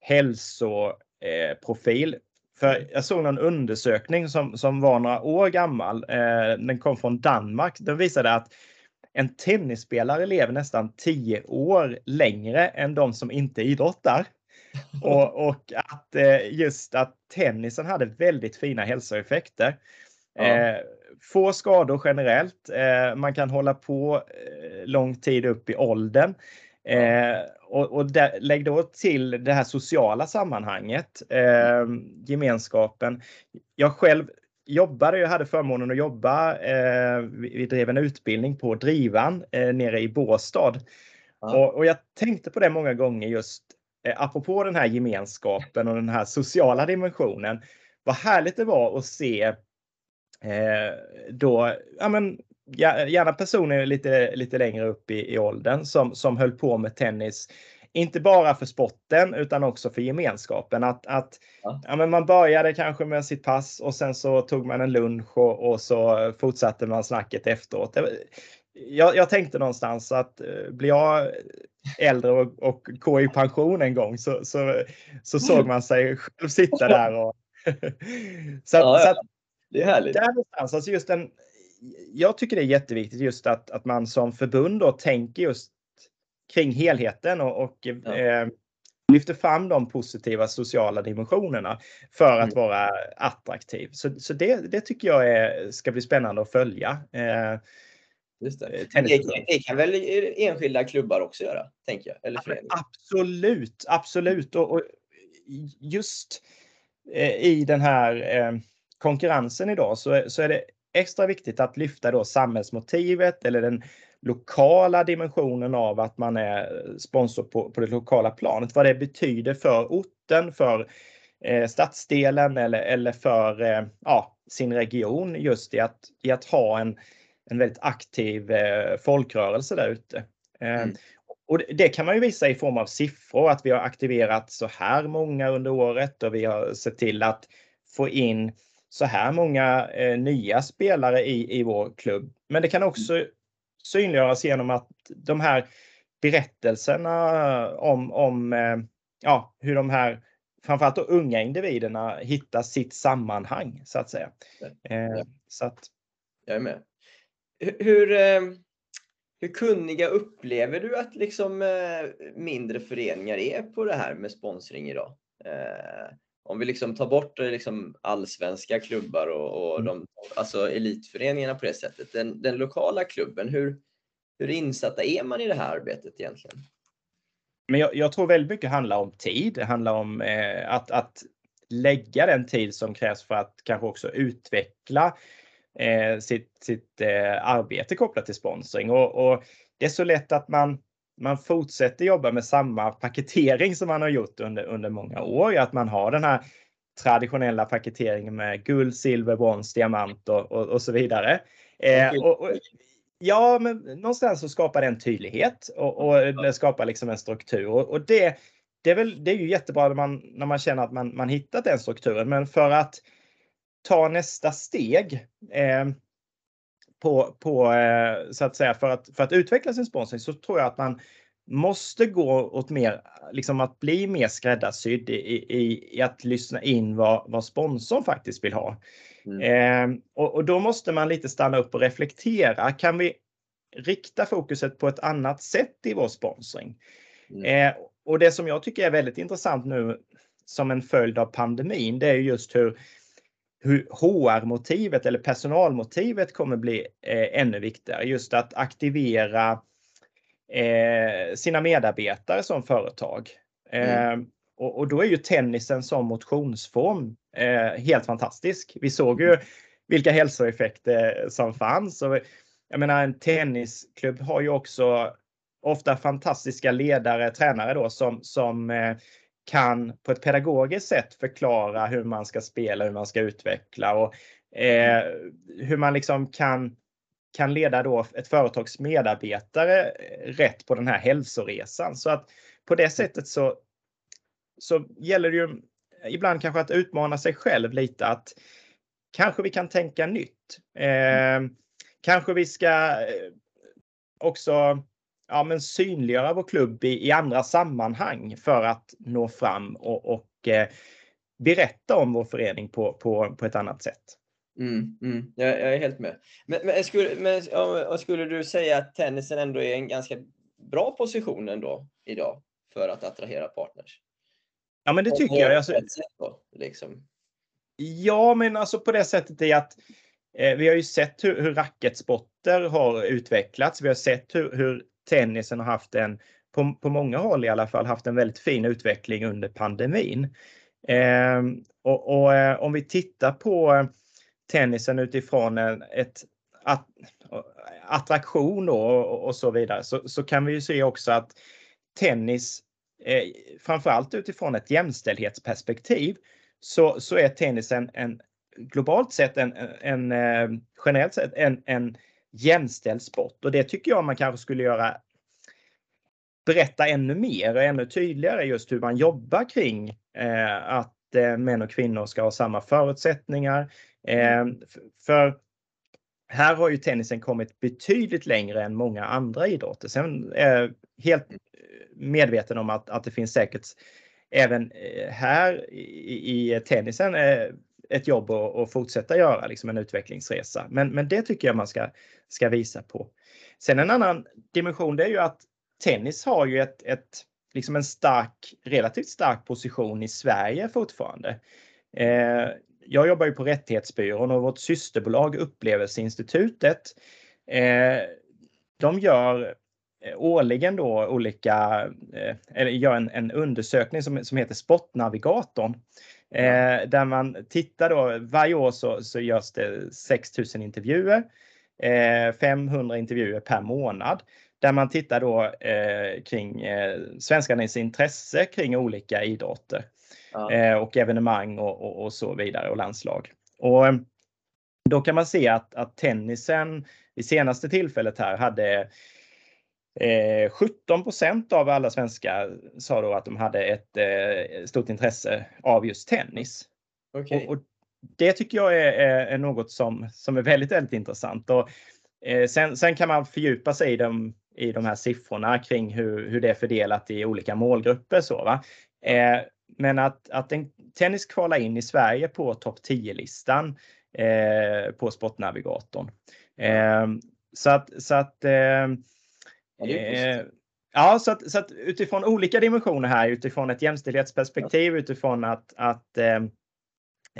hälsoprofil. För jag såg någon undersökning som, som var några år gammal. Eh, den kom från Danmark. Den visade att en tennisspelare lever nästan 10 år längre än de som inte idrottar. Och, och att eh, just att tennisen hade väldigt fina hälsoeffekter. Ja. Eh, få skador generellt. Eh, man kan hålla på eh, lång tid upp i åldern. Eh, och, och där, lägg då till det här sociala sammanhanget, eh, gemenskapen. Jag själv jobbade, jag hade förmånen att jobba, eh, vi drev en utbildning på Drivan eh, nere i Båstad. Ja. Och, och, jag tänkte på det många gånger just eh, apropå den här gemenskapen och den här sociala dimensionen vad härligt det var att se då, ja men gärna personer lite, lite längre upp i, i åldern som, som höll på med tennis. Inte bara för sporten utan också för gemenskapen. Att, att ja. ja. men man började kanske med sitt pass och sen så tog man en lunch och, och så fortsatte man snacket efteråt. Jag, jag tänkte någonstans att eh, blir jag äldre och, och går i pension en gång så, så, så såg man sig själv sitta där. Och så, ja, så att, det är härligt. Där någonstans, alltså just en, jag tycker det är jätteviktigt just att, att man som förbund då tänker just kring helheten och, och ja. eh, lyfter fram de positiva sociala dimensionerna för att mm. vara attraktiv. Så, så det, det tycker jag är, ska bli spännande att följa. Eh, Just det. Eh, det, det, kan väl enskilda klubbar också göra, tänker jag? Eller absolut, absolut. Och, och just eh, i den här eh, konkurrensen idag så, så är det extra viktigt att lyfta då samhällsmotivet eller den lokala dimensionen av att man är sponsor på, på det lokala planet. Vad det betyder för orten, för eh, stadsdelen eller, eller för eh, ja, sin region just i att, i att ha en, en väldigt aktiv eh, folkrörelse där ute. Eh, mm. Och det kan man ju visa i form av siffror, att vi har aktiverat så här många under året och vi har sett till att få in så här många eh, nya spelare i, i vår klubb. Men det kan också synliggöras genom att de här berättelserna om, om eh, ja, hur de här framförallt de unga individerna hittar sitt sammanhang så att säga. Eh, så att... Jag är med. Hur, eh, hur kunniga upplever du att liksom mindre föreningar är på det här med sponsring idag? Eh, om vi liksom tar bort liksom allsvenska klubbar och, och mm. de, alltså elitföreningarna på det sättet. Den, den, lokala klubben, hur, hur insatta är man i det här arbetet egentligen? Men jag, jag tror väldigt mycket handlar om tid. Det handlar om eh, att, att lägga den tid som krävs för att kanske också utveckla eh, sitt, sitt eh, arbete kopplat till sponsring. Och, och, det är så lätt att man man fortsätter jobba med samma paketering som man har gjort under, under många år. Att man har den här traditionella paketeringen med guld, silver, brons, diamant och, och, och så vidare. Eh, och, och, ja, men någonstans så skapar det en tydlighet och, det skapar liksom en struktur. Och, det, det, är väl, det är ju jättebra när man, när man känner att man, man hittat den strukturen. Men för att ta nästa steg eh, på, på eh, så att säga för att, för att utveckla sin sponsring så tror jag att man måste gå åt mer, liksom att bli mer skräddarsydd i, i, i att lyssna in vad, vad sponsorn faktiskt vill ha. Mm. Eh, och, och, då måste man lite stanna upp och reflektera. Kan vi rikta fokuset på ett annat sätt i vår sponsring? Mm. Eh, och det som jag tycker är väldigt intressant nu som en följd av pandemin, det är just hur hur HR-motivet eller personalmotivet kommer bli eh, ännu viktigare. Just att aktivera eh, sina medarbetare som företag. Mm. Eh, och, och, då är ju tennisen som motionsform eh, helt fantastisk. Vi såg ju vilka hälsoeffekter som fanns. Och, jag menar en tennisklubb har ju också ofta fantastiska ledare, tränare då som, som eh, kan på ett pedagogiskt sätt förklara hur man ska spela, hur man ska utveckla och eh, hur man liksom kan, kan leda då ett företags medarbetare rätt på den här hälsoresan. Så att på det sättet så, så gäller det ju ibland kanske att utmana sig själv lite att kanske vi kan tänka nytt. Eh, kanske vi ska eh, också ja, men synliggöra vår klubb i, i andra sammanhang för att nå fram och, och eh, berätta om vår förening på, på, på ett annat sätt. Mm, mm. Jag, jag, är helt med. Men, men, skulle, men skulle du säga att tennisen ändå är en ganska bra position ändå idag för att attrahera partners? Ja, men det tycker jag. Alltså, då, liksom. Ja, men alltså på det sättet är att eh, vi har ju sett hur, hur racketsporter har utvecklats. Vi har sett hur, hur tennisen har haft en, på, på många håll i alla fall, haft en väldigt fin utveckling under pandemin. Eh, och, och eh, om vi tittar på eh, tennisen utifrån en, ett att, attraktion då och, och, så vidare så, så kan vi ju se också att tennis, eh, framförallt utifrån ett jämställdhetsperspektiv, så, så är tennisen en, globalt sett en, en, en generellt sett en, en jämställd sport och det tycker jag man kanske skulle göra berätta ännu mer och ännu tydligare just hur man jobbar kring eh, att eh, män och kvinnor ska ha samma förutsättningar. Eh, för här har ju tennisen kommit betydligt längre än många andra idrotter. Sen är jag helt medveten om att, att det finns säkert även eh, här i, i tennisen eh, ett jobb och, och fortsätta göra, liksom en utvecklingsresa. Men, men det tycker jag man ska, ska visa på. Sen en annan dimension det är ju att tennis har ju ett, ett, liksom en stark, relativt stark position i Sverige fortfarande. Eh, jag jobbar ju på Rättighetsbyrån och vårt systerbolag Upplevelseinstitutet eh, de gör eh, årligen då olika, eh, eller gör en, en undersökning som, som heter Sportnavigatorn. Eh, där man tittar då, varje år så, så görs det 6000 intervjuer, eh, 500 intervjuer per månad där man tittar då eh, kring eh, svenskarnas intresse kring olika idrotter ja. eh, och evenemang och, och, och, så vidare och landslag. Och eh, då kan man se att, att tennisen vid senaste tillfället här hade 17 eh, av alla svenskar sa då att de hade ett eh, stort intresse av just tennis. Okay. Och, och, det tycker jag är, är, något som, som är väldigt, väldigt intressant. Och, eh, sen, sen kan man fördjupa sig i de i de här siffrorna kring hur, hur det är fördelat i olika målgrupper. Så, va? Men att, att en tennis kvalar in i Sverige på topp 10-listan eh, på Sportnavigatorn. Eh, så att, så att eh, Ja, så att, så att utifrån olika dimensioner här, utifrån ett jämställdhetsperspektiv, utifrån att, att eh,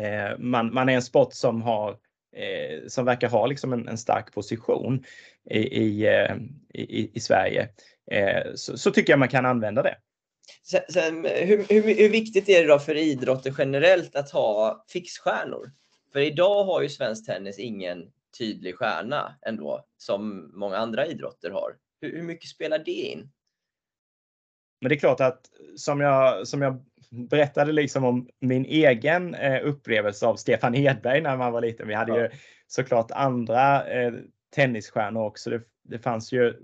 eh man, man är en sport som har eh, som verkar ha liksom en, en stark position i, i, eh, i, i Sverige, så, så, tycker jag man kan använda det. Sen, sen, hur, hur, hur, viktigt är det då för idrotter generellt att ha fixstjärnor? För idag har ju svensk tennis ingen tydlig stjärna ändå, som många andra idrotter har. Hur, hur mycket spelar det in? Men det är klart att som jag, som jag berättade liksom om min egen eh, upplevelse av Stefan Edberg när man var liten. Vi hade ja. ju såklart andra eh, tennisstjärnor också. Det, det fanns ju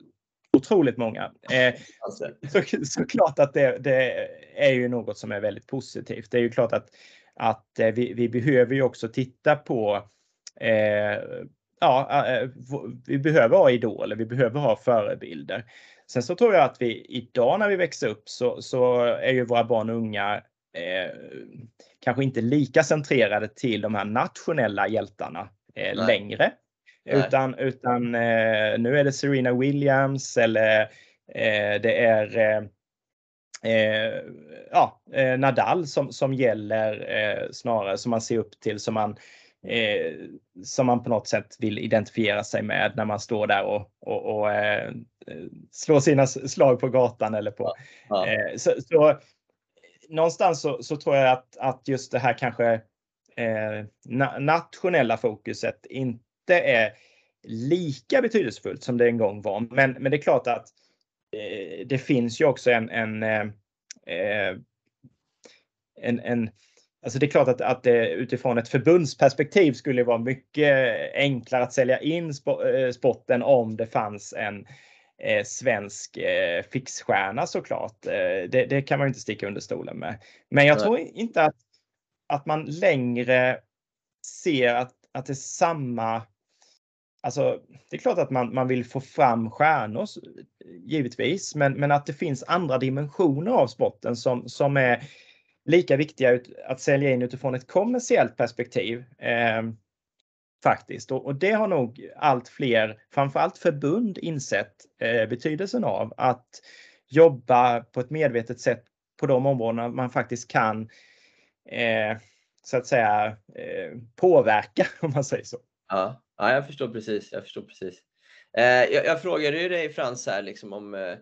otroligt många. Eh, så, såklart att det, det, är ju något som är väldigt positivt. Det är ju klart att, att eh, vi, vi behöver ju också titta på eh, ja, eh, vi behöver ha idoler, vi behöver ha förebilder. Sen så tror jag att vi idag när vi växer upp så, så är ju våra barn och unga eh, kanske inte lika centrerade till de här nationella hjältarna eh, längre. Nej. Utan, utan eh, nu är det Serena Williams eller eh, det är eh, eh, ja, Nadal som, som gäller snarare som man ser upp till, som man eh, som man på något sätt vill identifiera sig med när man står där och, och, och eh, slår sina slag på gatan eller på. Ja. Eh, så, så, någonstans så, så, tror jag att, att just det här kanske eh, na nationella fokuset inte är lika betydelsefullt som det en gång var. Men, men det är klart att eh, det finns ju också en, en eh, en, en Alltså det är klart att, att det utifrån ett förbundsperspektiv skulle vara mycket enklare att sälja in eh, sporten om det fanns en eh, svensk eh, fixstjärna såklart. Eh, det, det, kan man inte sticka under stolen med. Men jag tror inte att, att man längre ser att, att det är samma Alltså, det är klart att man, man vill få fram stjärnor, givetvis, men, men att det finns andra dimensioner av sporten som, som är lika viktiga att sälja in utifrån ett kommersiellt perspektiv. Eh, faktiskt. Och, och, det har nog allt fler, framförallt förbund, insett eh, betydelsen av. Att jobba på ett medvetet sätt på de områdena man faktiskt kan eh, så att säga eh, påverka om man säger så. Ja, ja jag förstår precis. Jag förstår precis. Eh, jag, jag frågade ju dig Frans här liksom om eh,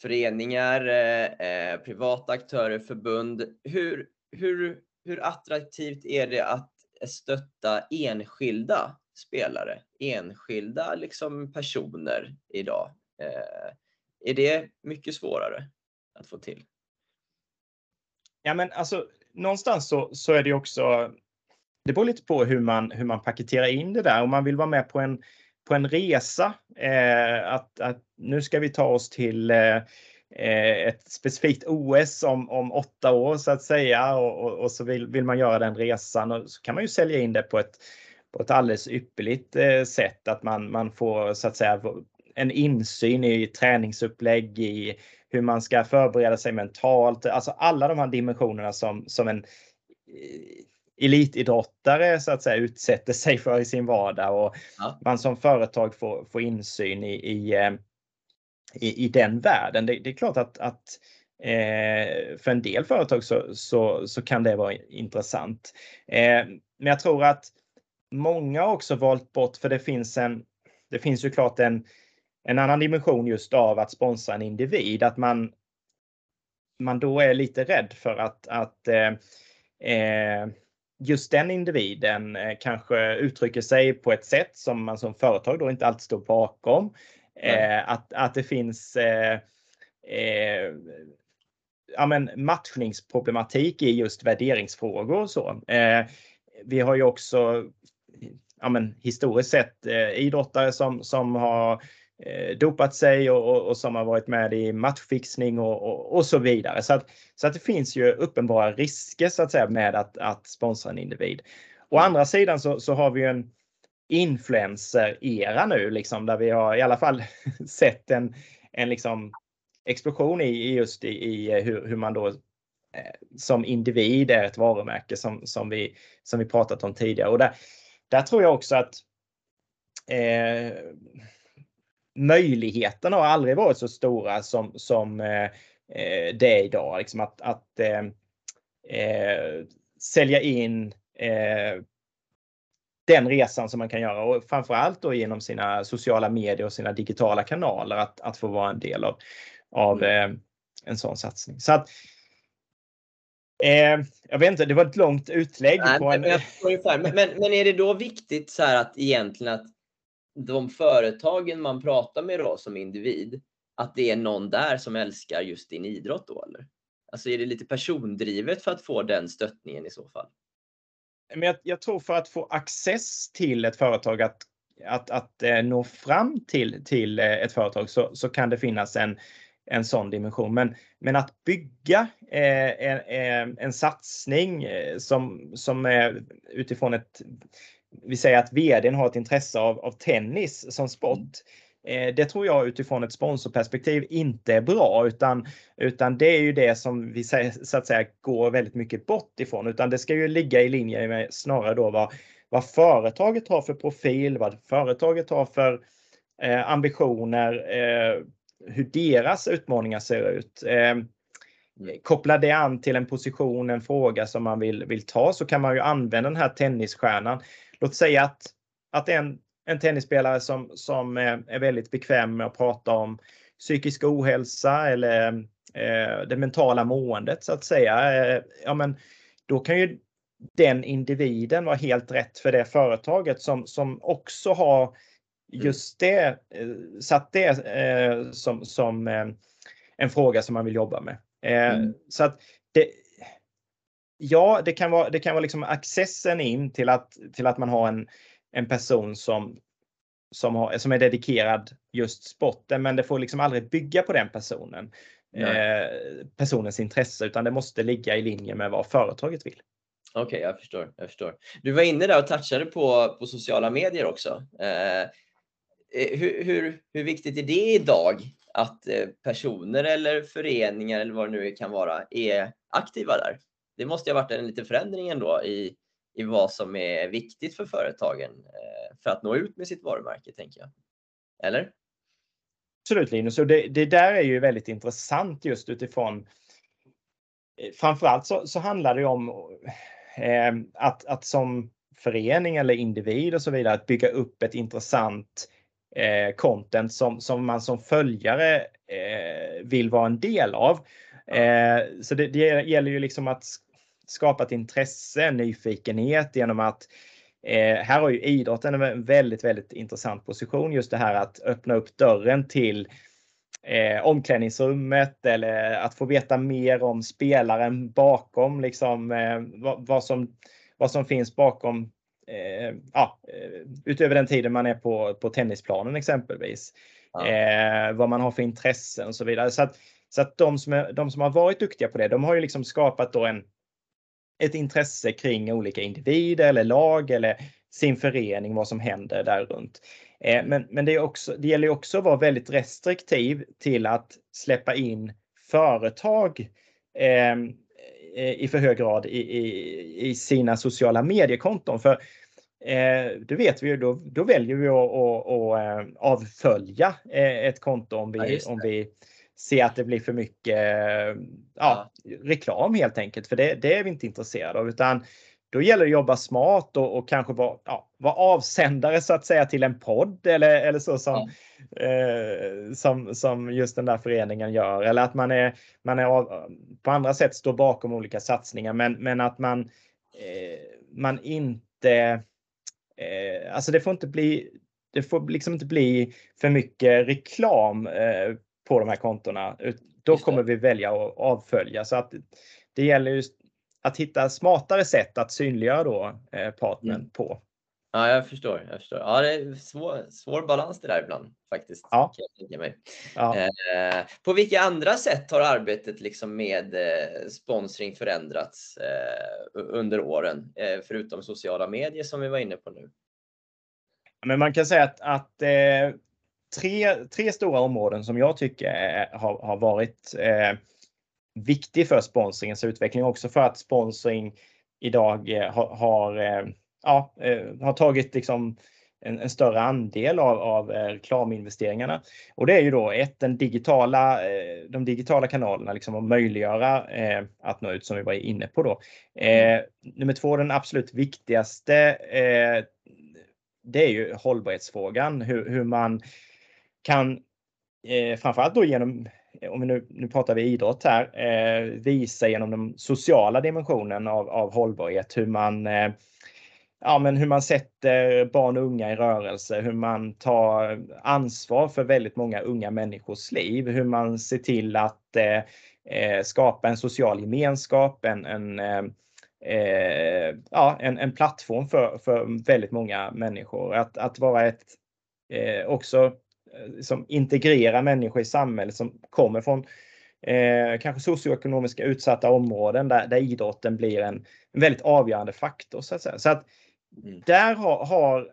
föreningar, eh, eh, privata aktörer, förbund. Hur, hur, hur attraktivt är det att stötta enskilda spelare, enskilda liksom personer idag? Eh, är det mycket svårare att få till? Ja, men alltså, någonstans så, så är det också, det beror lite på hur man, hur man paketerar in det där. Om man vill vara med på en, på en resa, eh, att, att nu ska vi ta oss till eh, eh ett specifikt OS om, om åtta år så att säga och, och, och så vill, vill man göra den resan. Och så kan man ju sälja in det på ett, på ett alldeles ypperligt eh, sätt att man, man får så att säga en insyn i träningsupplägg, i hur man ska förbereda sig mentalt, alltså alla de här dimensionerna som, som en eh, elitidrottare så att säga utsätter sig för i sin vardag och ja. man som företag får, får insyn i, i, eh, i, i den världen. Det, det, är klart att, att eh, för en del företag så, så, så kan det vara intressant. Eh, men jag tror att många har också valt bort, för det finns en, det finns ju klart en, en annan dimension just av att sponsra en individ, att man, man då är lite rädd för att, att eh, eh just den individen eh, kanske uttrycker sig på ett sätt som man som företag då inte alltid står bakom. Eh, att, att det finns eh, eh, ja, men matchningsproblematik i just värderingsfrågor och så. vi har ju också ja, men, historiskt sett eh, idrottare som, som har eh, dopat sig och, och, och, som har varit med i matchfixning och, och, så vidare. Så att, så att det finns ju uppenbara risker så att säga med att, att sponsra en individ. Å andra sidan så, så har vi en influencer-era nu liksom där vi har i alla fall sett en, en liksom explosion i just i, i hur, hur man då eh, som individ är ett varumärke som, som, vi, som vi pratat om tidigare. Och där, där tror jag också att eh, möjligheterna har aldrig varit så stora som, som eh, eh, det är idag. Liksom att att eh, eh sälja in eh, den resan som man kan göra och framförallt då genom sina sociala medier och sina digitala kanaler att, att få vara en del av, av mm. en sån satsning. Så att, Eh, jag vet inte, det var ett långt utlägg. Nej, en... men, men, men, är det då viktigt så här att egentligen att de företagen man pratar med då som individ, att det är någon där som älskar just din idrott då eller? Alltså är det lite persondrivet för att få den stöttningen i så fall? Men jag, jag tror för att få access till ett företag att att, att eh, nå fram till, till eh, ett företag så, så kan det finnas en, en sån dimension. Men, men att bygga eh, en, eh, en, satsning eh, som, som är utifrån ett, vi säger att vdn har ett intresse av, av tennis som sport. Eh, det tror jag utifrån ett sponsorperspektiv inte är bra utan, utan det är ju det som vi så att säga går väldigt mycket bort ifrån utan det ska ju ligga i linje med snarare då vad, vad företaget har för profil, vad företaget har för eh, ambitioner, eh, hur deras utmaningar ser ut. Eh, kopplar det an till en position, en fråga som man vill, vill ta så kan man ju använda den här tennisstjärnan. Låt säga att, att en, en tennisspelare som, som är väldigt bekväm med att prata om psykisk ohälsa eller eh, det mentala måendet så att säga. Eh, ja, men då kan ju den individen vara helt rätt för det företaget som, som också har Mm. just det, eh, satt det eh, som, som eh, en fråga som man vill jobba med. Mm. Så att det, ja, det kan vara, det kan vara liksom accessen in till att, till att man har en, en person som, som, har, som är dedikerad just sporten, men det får liksom aldrig bygga på den personen. Eh, personens intresse, utan det måste ligga i linje med vad företaget vill. Okej, okay, jag förstår. Jag förstår. Du var inne där och touchade på, på sociala medier också. Eh, Eh, hur, hur, hur viktigt är det idag att eh, personer eller föreningar eller vad det nu kan vara är aktiva där? Det måste ha varit en liten förändring ändå i, i vad som är viktigt för företagen eh, för att nå ut med sitt varumärke, tänker jag. Eller? Absolut Linus, och det, det där är ju väldigt intressant just utifrån Framförallt så, så handlar det om eh, att, att som förening eller individ och så vidare att bygga upp ett intressant eh, content som, som man som följare eh, vill vara en del av. Eh, så det, det gäller ju liksom att skapa ett intresse, nyfikenhet genom att eh, här har ju idrotten en väldigt, väldigt intressant position. Just det här att öppna upp dörren till eh, omklädningsrummet eller att få veta mer om spelaren bakom, liksom eh, vad, vad, som, vad som finns bakom eh, ja, eh, utöver den tiden man är på, på tennisplanen exempelvis. Ja. Eh, vad man har för intressen och så vidare. Så att, så att de, som är, de som har varit duktiga på det, de har ju liksom skapat då en, ett intresse kring olika individer eller lag eller sin förening, vad som händer där runt. Eh, men men det, är också, det gäller också att vara väldigt restriktiv till att släppa in företag eh, i för hög grad i, i, i sina sociala mediekonton. För eh, det vet vi ju, då, då väljer vi att, att, att, att avfölja ett konto om vi, ja, om vi se att det blir för mycket ja, reklam helt enkelt. För det, det, är vi inte intresserade av. Utan då gäller det att jobba smart och, och kanske vara, ja, vara avsändare så att säga till en podd eller, eller så som, ja. eh, som, som just den där föreningen gör. Eller att man är, man är av, på andra sätt står bakom olika satsningar men, men att man, eh, man inte eh, Alltså det får inte bli det får liksom inte bli för mycket reklam eh, på de här kontona. Då kommer vi välja att avfölja. Så att det gäller just att hitta smartare sätt att synliggöra då eh, partnern mm. på. Ja, jag förstår. Jag förstår. Ja, det är svår, svår balans det där ibland faktiskt. Ja. Ja. Eh, på vilka andra sätt har arbetet liksom med eh, sponsring förändrats eh, under åren? Eh, förutom sociala medier som vi var inne på nu. Men man kan säga att, att eh, tre, tre stora områden som jag tycker är, har, har varit eh, viktig för sponsringens utveckling också för att sponsring idag eh, har, har, eh, ja, eh, har tagit liksom en, en, större andel av, av eh, reklaminvesteringarna. Och det är ju då ett, den digitala, eh, de digitala kanalerna, liksom att möjliggöra eh, att nå ut som vi var inne på då. Eh, nummer två, den absolut viktigaste, eh, det är ju hållbarhetsfrågan, hur, hur man kan eh, framförallt då genom, om vi nu, nu pratar vi idrott här, eh, visa genom den sociala dimensionen av, av hållbarhet hur man eh, ja, men hur man sätter barn och unga i rörelse, hur man tar ansvar för väldigt många unga människors liv, hur man ser till att eh, eh skapa en social gemenskap, en, en, eh, eh, ja, en, en plattform för, för väldigt många människor. Att, att vara ett eh, också som integrerar människor i samhället som kommer från eh, kanske socioekonomiska utsatta områden där, där idrotten blir en, en väldigt avgörande faktor. Så att, säga. Så att mm. där har, har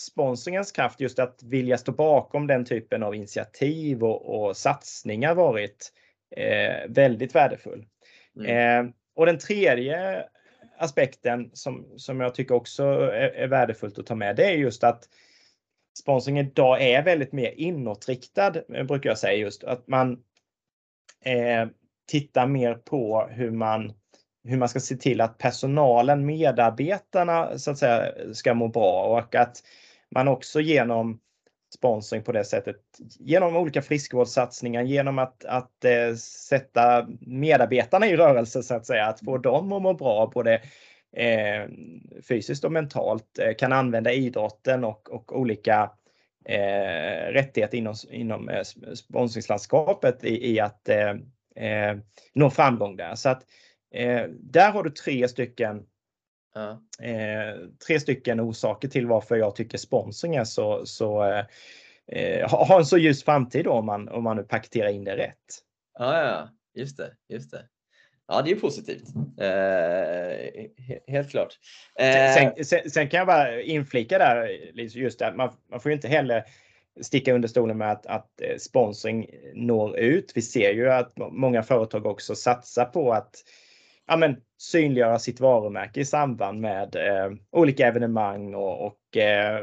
sponsringens kraft just att vilja stå bakom den typen av initiativ och, och satsningar varit eh, väldigt värdefull. Mm. Eh, och den tredje aspekten som, som jag tycker också är, är värdefullt att ta med, det är just att sponsring idag är väldigt mer inåtriktad, eh, brukar jag säga just att man eh, tittar mer på hur man hur man ska se till att personalen, medarbetarna så att säga ska må bra och att man också genom sponsring på det sättet, genom olika friskvårdssatsningar, genom att, att eh, sätta medarbetarna i rörelse så att säga, att få dem att må bra både eh, fysiskt och mentalt eh, kan använda idrotten och, och olika eh, rättigheter inom, inom eh, sponsringslandskapet i, i att eh, eh, nå framgång där. Så att där har du tre stycken ja. tre stycken orsaker till varför jag tycker sponsring är så, så har en så ljus framtid då, om man, om man nu paketerar in det rätt. Ja, ja, just det, just det. Ja, det är positivt. Eh, helt klart. Eh, sen, sen, sen, kan jag bara inflika där, just det, man, man får ju inte heller sticka under stolen med att, att eh, sponsring når ut. Vi ser ju att många företag också satsar på att ja, men, synliggöra sitt varumärke i samband med eh, olika evenemang och, och eh,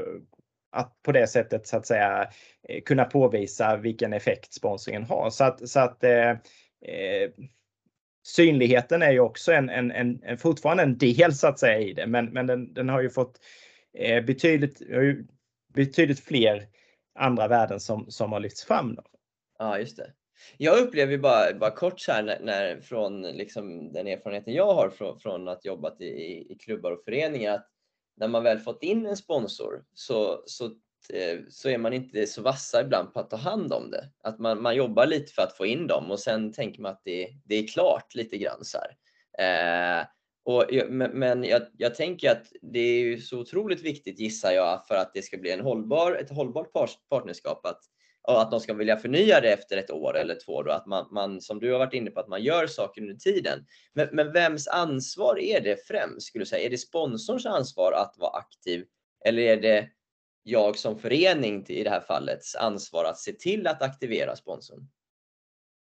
att på det sättet så att säga eh, kunna påvisa vilken effekt sponsringen har. Så att, så att eh, synligheten är ju också en, en, en, en, fortfarande en del så att säga i det, men, men den, den har ju fått eh, betydligt, betydligt fler andra värden som, som har lyfts fram. Då. Ja, just det. Jag upplever ju bara, bara kort så här när, när från liksom den erfarenheten jag har från, från att jobbat i, i klubbar och föreningar att när man väl fått in en sponsor så, så Eh, så är man inte så vassa ibland på att ta hand om det. Att man, man jobbar lite för att få in dem och sen tänker man att det, det är klart lite grann så eh, och, men men jag, jag, tänker att det är ju så otroligt viktigt gissar jag för att det ska bli en hållbar, ett hållbart partnerskap att, och att de ska vilja förnya det efter ett år eller två. Då, att man, man, som du har varit inne på, att man gör saker under tiden. Men, men vems ansvar är det främst? Skulle du säga? Är det sponsorns ansvar att vara aktiv eller är det jag som förening i det här fallets ansvar att se till att aktivera sponsorn?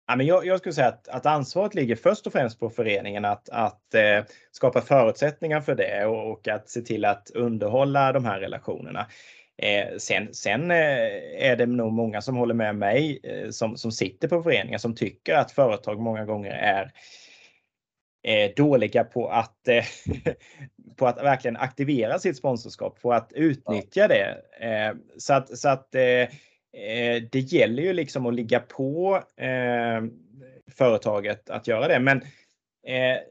Ja, men jag, jag skulle säga att, att, ansvaret ligger först och främst på föreningen att, att eh, skapa förutsättningar för det och, och, att se till att underhålla de här relationerna. Eh, sen sen eh, är det nog många som håller med mig eh, som, som sitter på föreningar som tycker att företag många gånger är Eh, dåliga på att, eh, på att verkligen aktivera sitt sponsorskap, på att utnyttja det. Eh, så att, så att eh, eh, det gäller ju liksom att ligga på företaget att göra det. Men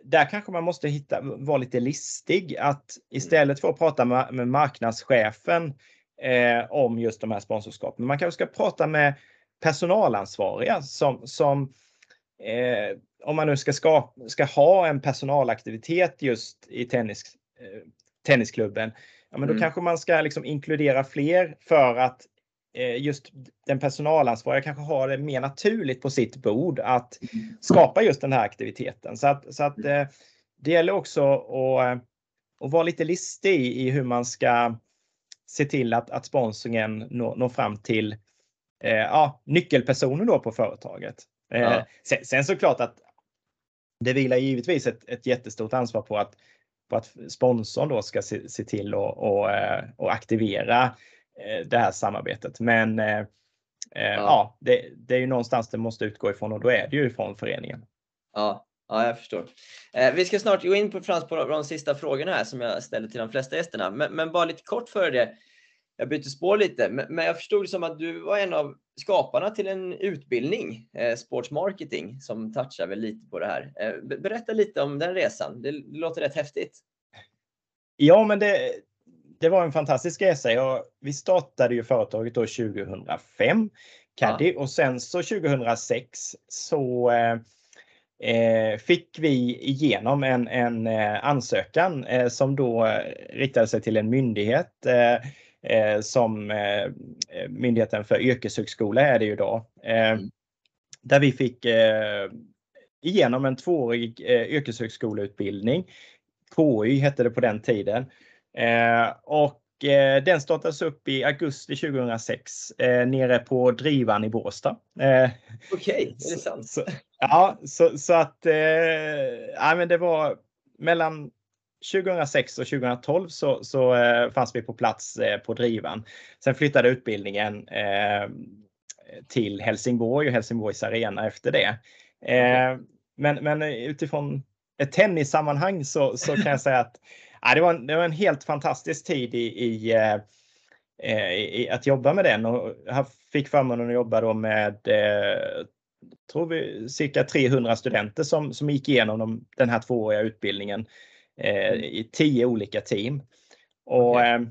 där kanske man måste hitta, vara lite listig. Att istället för att prata med marknadschefen om just de här sponsorskapen, man kanske ska prata med personalansvariga som, som eh, om man nu ska, ska, ska ha en personalaktivitet just i tennis, eh, tennisklubben, ja, men då mm. kanske man ska liksom inkludera fler för att eh, just den personalansvariga kanske har det mer naturligt på sitt bord att skapa just den här aktiviteten. Så att, så att eh, det gäller också att, eh, att vara lite listig i hur man ska se till att, att sponsringen når, når fram till ja, nyckelpersoner då på företaget. Ja. Sen, sen såklart att det vilar givetvis ett, ett jättestort ansvar på att, på att sponsorn då ska se, se till att och, eh, och aktivera eh, det här samarbetet. Men ja, ja det, det, är ju någonstans det måste utgå ifrån och då är det ju ifrån föreningen. Ja, Ja, jag förstår. Eh, vi ska snart gå in på, Frans, på de sista frågorna här som jag ställer till de flesta gästerna. Men, men bara lite kort före det jag byter spår lite, men jag förstod som att du var en av skaparna till en utbildning, eh, sportsmarketing, som touchar väl lite på det här. Eh, berätta lite om den resan. Det låter rätt häftigt. Ja, men det, det var en fantastisk resa. Jag, vi startade ju företaget då 2005, Caddy, ja. och sen så 2006 så eh, eh, fick vi igenom en, en eh, ansökan eh, som då riktade sig till en myndighet eh, som eh, Myndigheten för yrkeshögskola är det ju då. Eh, mm. Där vi fick eh, igenom en tvåårig eh, yrkeshögskoleutbildning. KY hette det på den tiden. Eh, och den startades upp i augusti 2006 eh, nere på Drivan i Båstad. Eh, Okej, okay, är det sant? Så, ja, så, så att eh, ja, men det var mellan 2006 och 2012 så, så eh, fanns vi på plats eh, på Drivan. Sen flyttade utbildningen eh, till Helsingborg och Helsingborgs arena efter det. Eh, men, men eh, utifrån ett tennissammanhang så, så kan jag säga att ja, det, var en, det var en helt fantastisk tid i, i, eh, eh i att jobba med den och jag fick förmånen att jobba då med eh, tror vi cirka 300 studenter som, som gick igenom de, den här tvååriga utbildningen eh, i tio olika team. Och okay.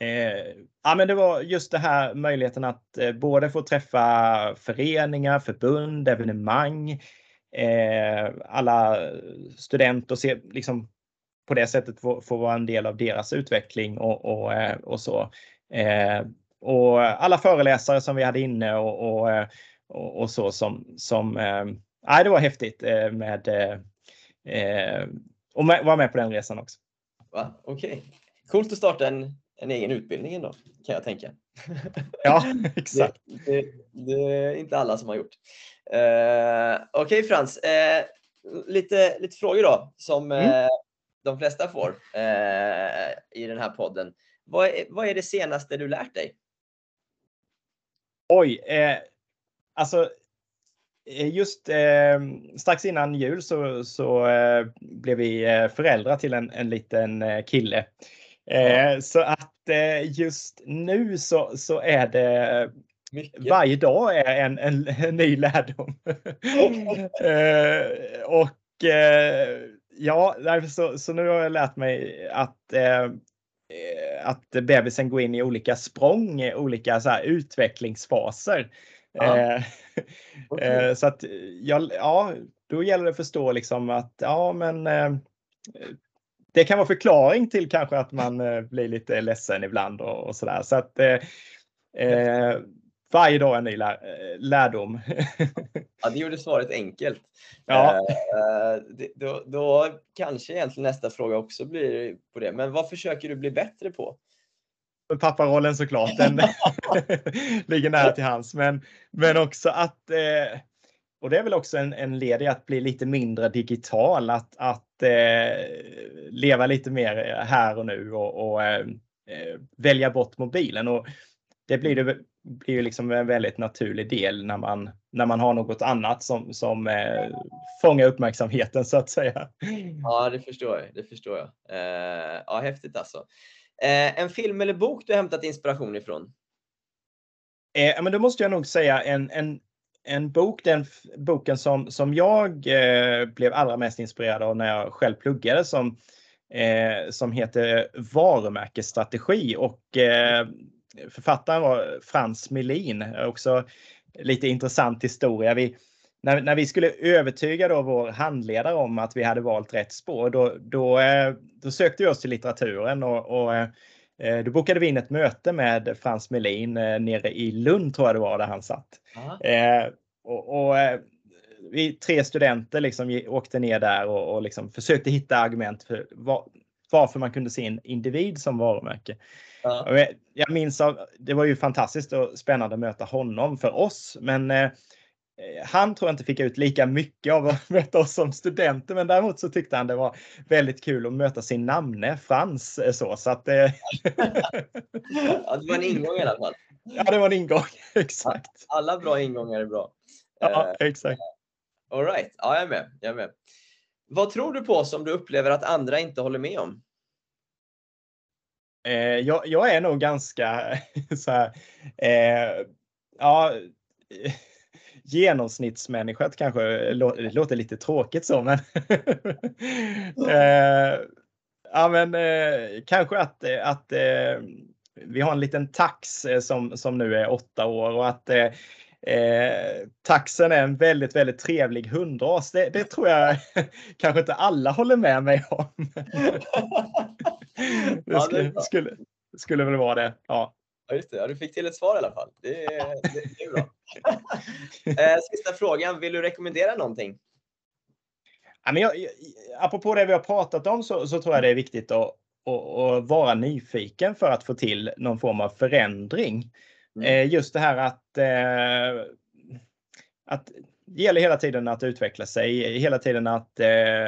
eh, eh, ja, men det var just det här möjligheten att eh, både få träffa föreningar, förbund, evenemang, eh, alla studenter och se liksom på det sättet få, få vara en del av deras utveckling och, och, eh, och så. och alla föreläsare som vi hade inne och, och, och så som, som nej, det var häftigt med och vara med på den resan också. Va? Okej. Okay. Coolt att starta en, en egen utbildning ändå, kan jag tänka. Ja, exakt. Det, det, det, är inte alla som har gjort. Uh, Okej okay, Frans, uh, lite, lite frågor då som mm. uh, de flesta får i den här podden. Vad är, vad är det senaste du lärt dig? Oj, alltså just eh, strax innan jul så, så eh, blev vi eh, föräldrar till en, en liten eh, kille. Eh, så att just nu så, så är det Mycket. Varje dag är en, en, en ny lärdom. och ja, så, så nu har jag lärt mig att att bebisen går in i olika språng, olika så här, utvecklingsfaser. Ja. Eh, Okej. eh, så att ja, ja, då gäller det att förstå liksom att ja, men eh, det kan vara förklaring till kanske att man eh, blir lite ledsen ibland och, och sådär. Så att eh, eh, varje dag en ny lär, eh, lärdom. Ja, det gjorde svaret enkelt. ja. Eh, då, då kanske egentligen nästa fråga också blir på det. Men vad försöker du bli bättre på? Papparollen såklart, den ligger nära till hands. Men, men också att, eh, och det är väl också en, en led i att bli lite mindre digital, att, att eh, leva lite mer här och nu och, och eh, eh, välja bort mobilen. Och det blir, det blir ju liksom en väldigt naturlig del när man, när man har något annat som, som eh, fångar uppmärksamheten så att säga. Ja, det förstår jag. Det förstår jag. Eh, ja, häftigt alltså. Eh, en film eller bok du hämtat inspiration ifrån? Eh, men då måste jag nog säga en, en, en bok, den boken som, som jag eh, blev allra mest inspirerad av när jag själv pluggade som, eh, som heter Varumärkesstrategi och eh, författaren var Frans Melin. Också lite intressant historia. Vi, när, när vi skulle övertyga då vår handledare om att vi hade valt rätt spår, då, då, eh, då sökte vi oss till litteraturen och, och eh, Eh, Då bokade vi in ett möte med Frans Melin nere i Lund tror jag det var där han satt. Eh, och, och, vi tre studenter liksom åkte ner där och, och liksom försökte hitta argument för va- varför man kunde se en individ som varumärke. Ja. Jag, minns av, det var ju fantastiskt och spännande att möta honom för oss, men han tror jag inte fick ut lika mycket av att möta oss som studenter, men däremot så tyckte han det var väldigt kul att möta sin namne Frans. eh, Så, så att, eh, Ja, det var en ingång i alla fall. ja, det var en ingång. Exakt. Alla bra ingångar är bra. Ja, exakt. All right. Ja, jag är med. Jag är med. Vad tror du på som du upplever att andra inte håller med om? Eh, jag, jag är nog ganska så här, eh, ja, eh, genomsnittsmänniska kanske det låter lite tråkigt så, men eh, ja, men eh, kanske att, eh, att eh, vi har en liten tax eh, som, som nu är åtta år och att eh, Eh, taxen är en väldigt, väldigt trevlig hundras. Det, det tror jag kanske inte alla håller med mig om. det skulle, skulle, skulle väl vara det. Ja. Ja, just det. Ja, du fick till ett svar i alla fall. Det, är- det, det är bra. Eh, Sista frågan. Vill du rekommendera någonting? Ja, men jag, jag- apropå det vi har pratat om så, så tror jag det är viktigt att, att, att vara nyfiken för att få till någon form av förändring. Mm. Eh, just det här att, eh, att det gäller hela tiden att utveckla sig, hela tiden att eh,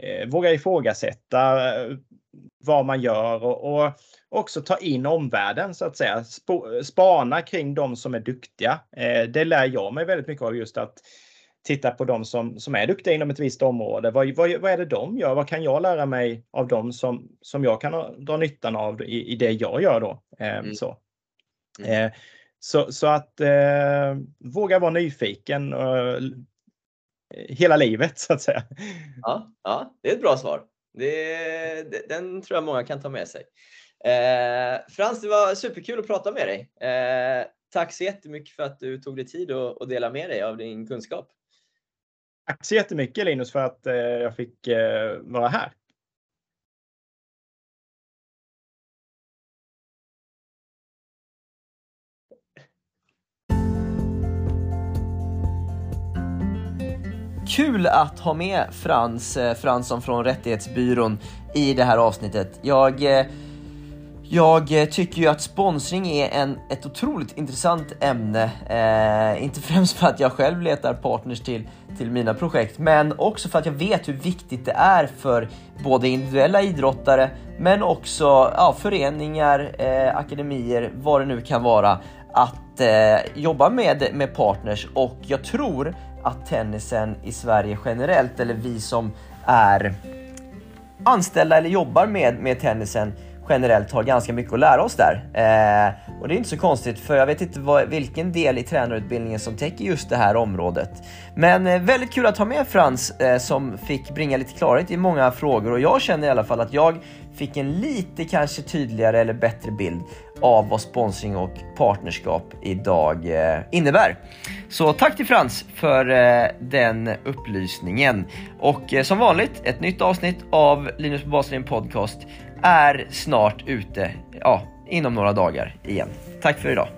eh, våga ifrågasätta vad man gör och, och också ta in omvärlden så att säga. Sp- spana kring de som är duktiga. Eh, det lär jag mig väldigt mycket av just att titta på de som, som är duktiga inom ett visst område. Vad, vad, vad är det de gör? Vad kan jag lära mig av dem som, som jag kan dra nyttan av i, i det jag gör då? Eh, Mm. så. Mm. Eh, så, så att eh, våga vara nyfiken eh, hela livet så att säga. Ja, ja, det är ett bra svar. Det, den tror jag många kan ta med sig. Eh, Frans, det var superkul att prata med dig. Eh, tack så jättemycket för att du tog dig tid att att dela med dig av din kunskap. Tack så jättemycket Linus för att eh, jag fick eh, vara här. Kul att ha med Frans eh, Fransson från Rättighetsbyrån i det här avsnittet. Jag, eh, jag tycker ju att sponsring är en, ett otroligt intressant ämne. Eh, inte främst för att jag själv letar partners till, till mina projekt, men också för att jag vet hur viktigt det är för både individuella idrottare, men också ja, föreningar, eh, akademier, vad det nu kan vara, att eh, jobba med, med partners. Och jag tror att tennisen i Sverige generellt, eller vi som är anställda eller jobbar med, med tennisen generellt har ganska mycket att lära oss där. Eh, och det är inte så konstigt för jag vet inte vad, vilken del i tränarutbildningen som täcker just det här området. Men eh, väldigt kul att ha med Frans eh, som fick bringa lite klarhet i många frågor och jag känner i alla fall att jag fick en lite kanske tydligare eller bättre bild av vad sponsring och partnerskap idag eh, innebär. Så tack till Frans för eh, den upplysningen. Och eh, som vanligt, ett nytt avsnitt av Linus på baslinjen podcast är snart ute, ja, inom några dagar igen. Tack för idag!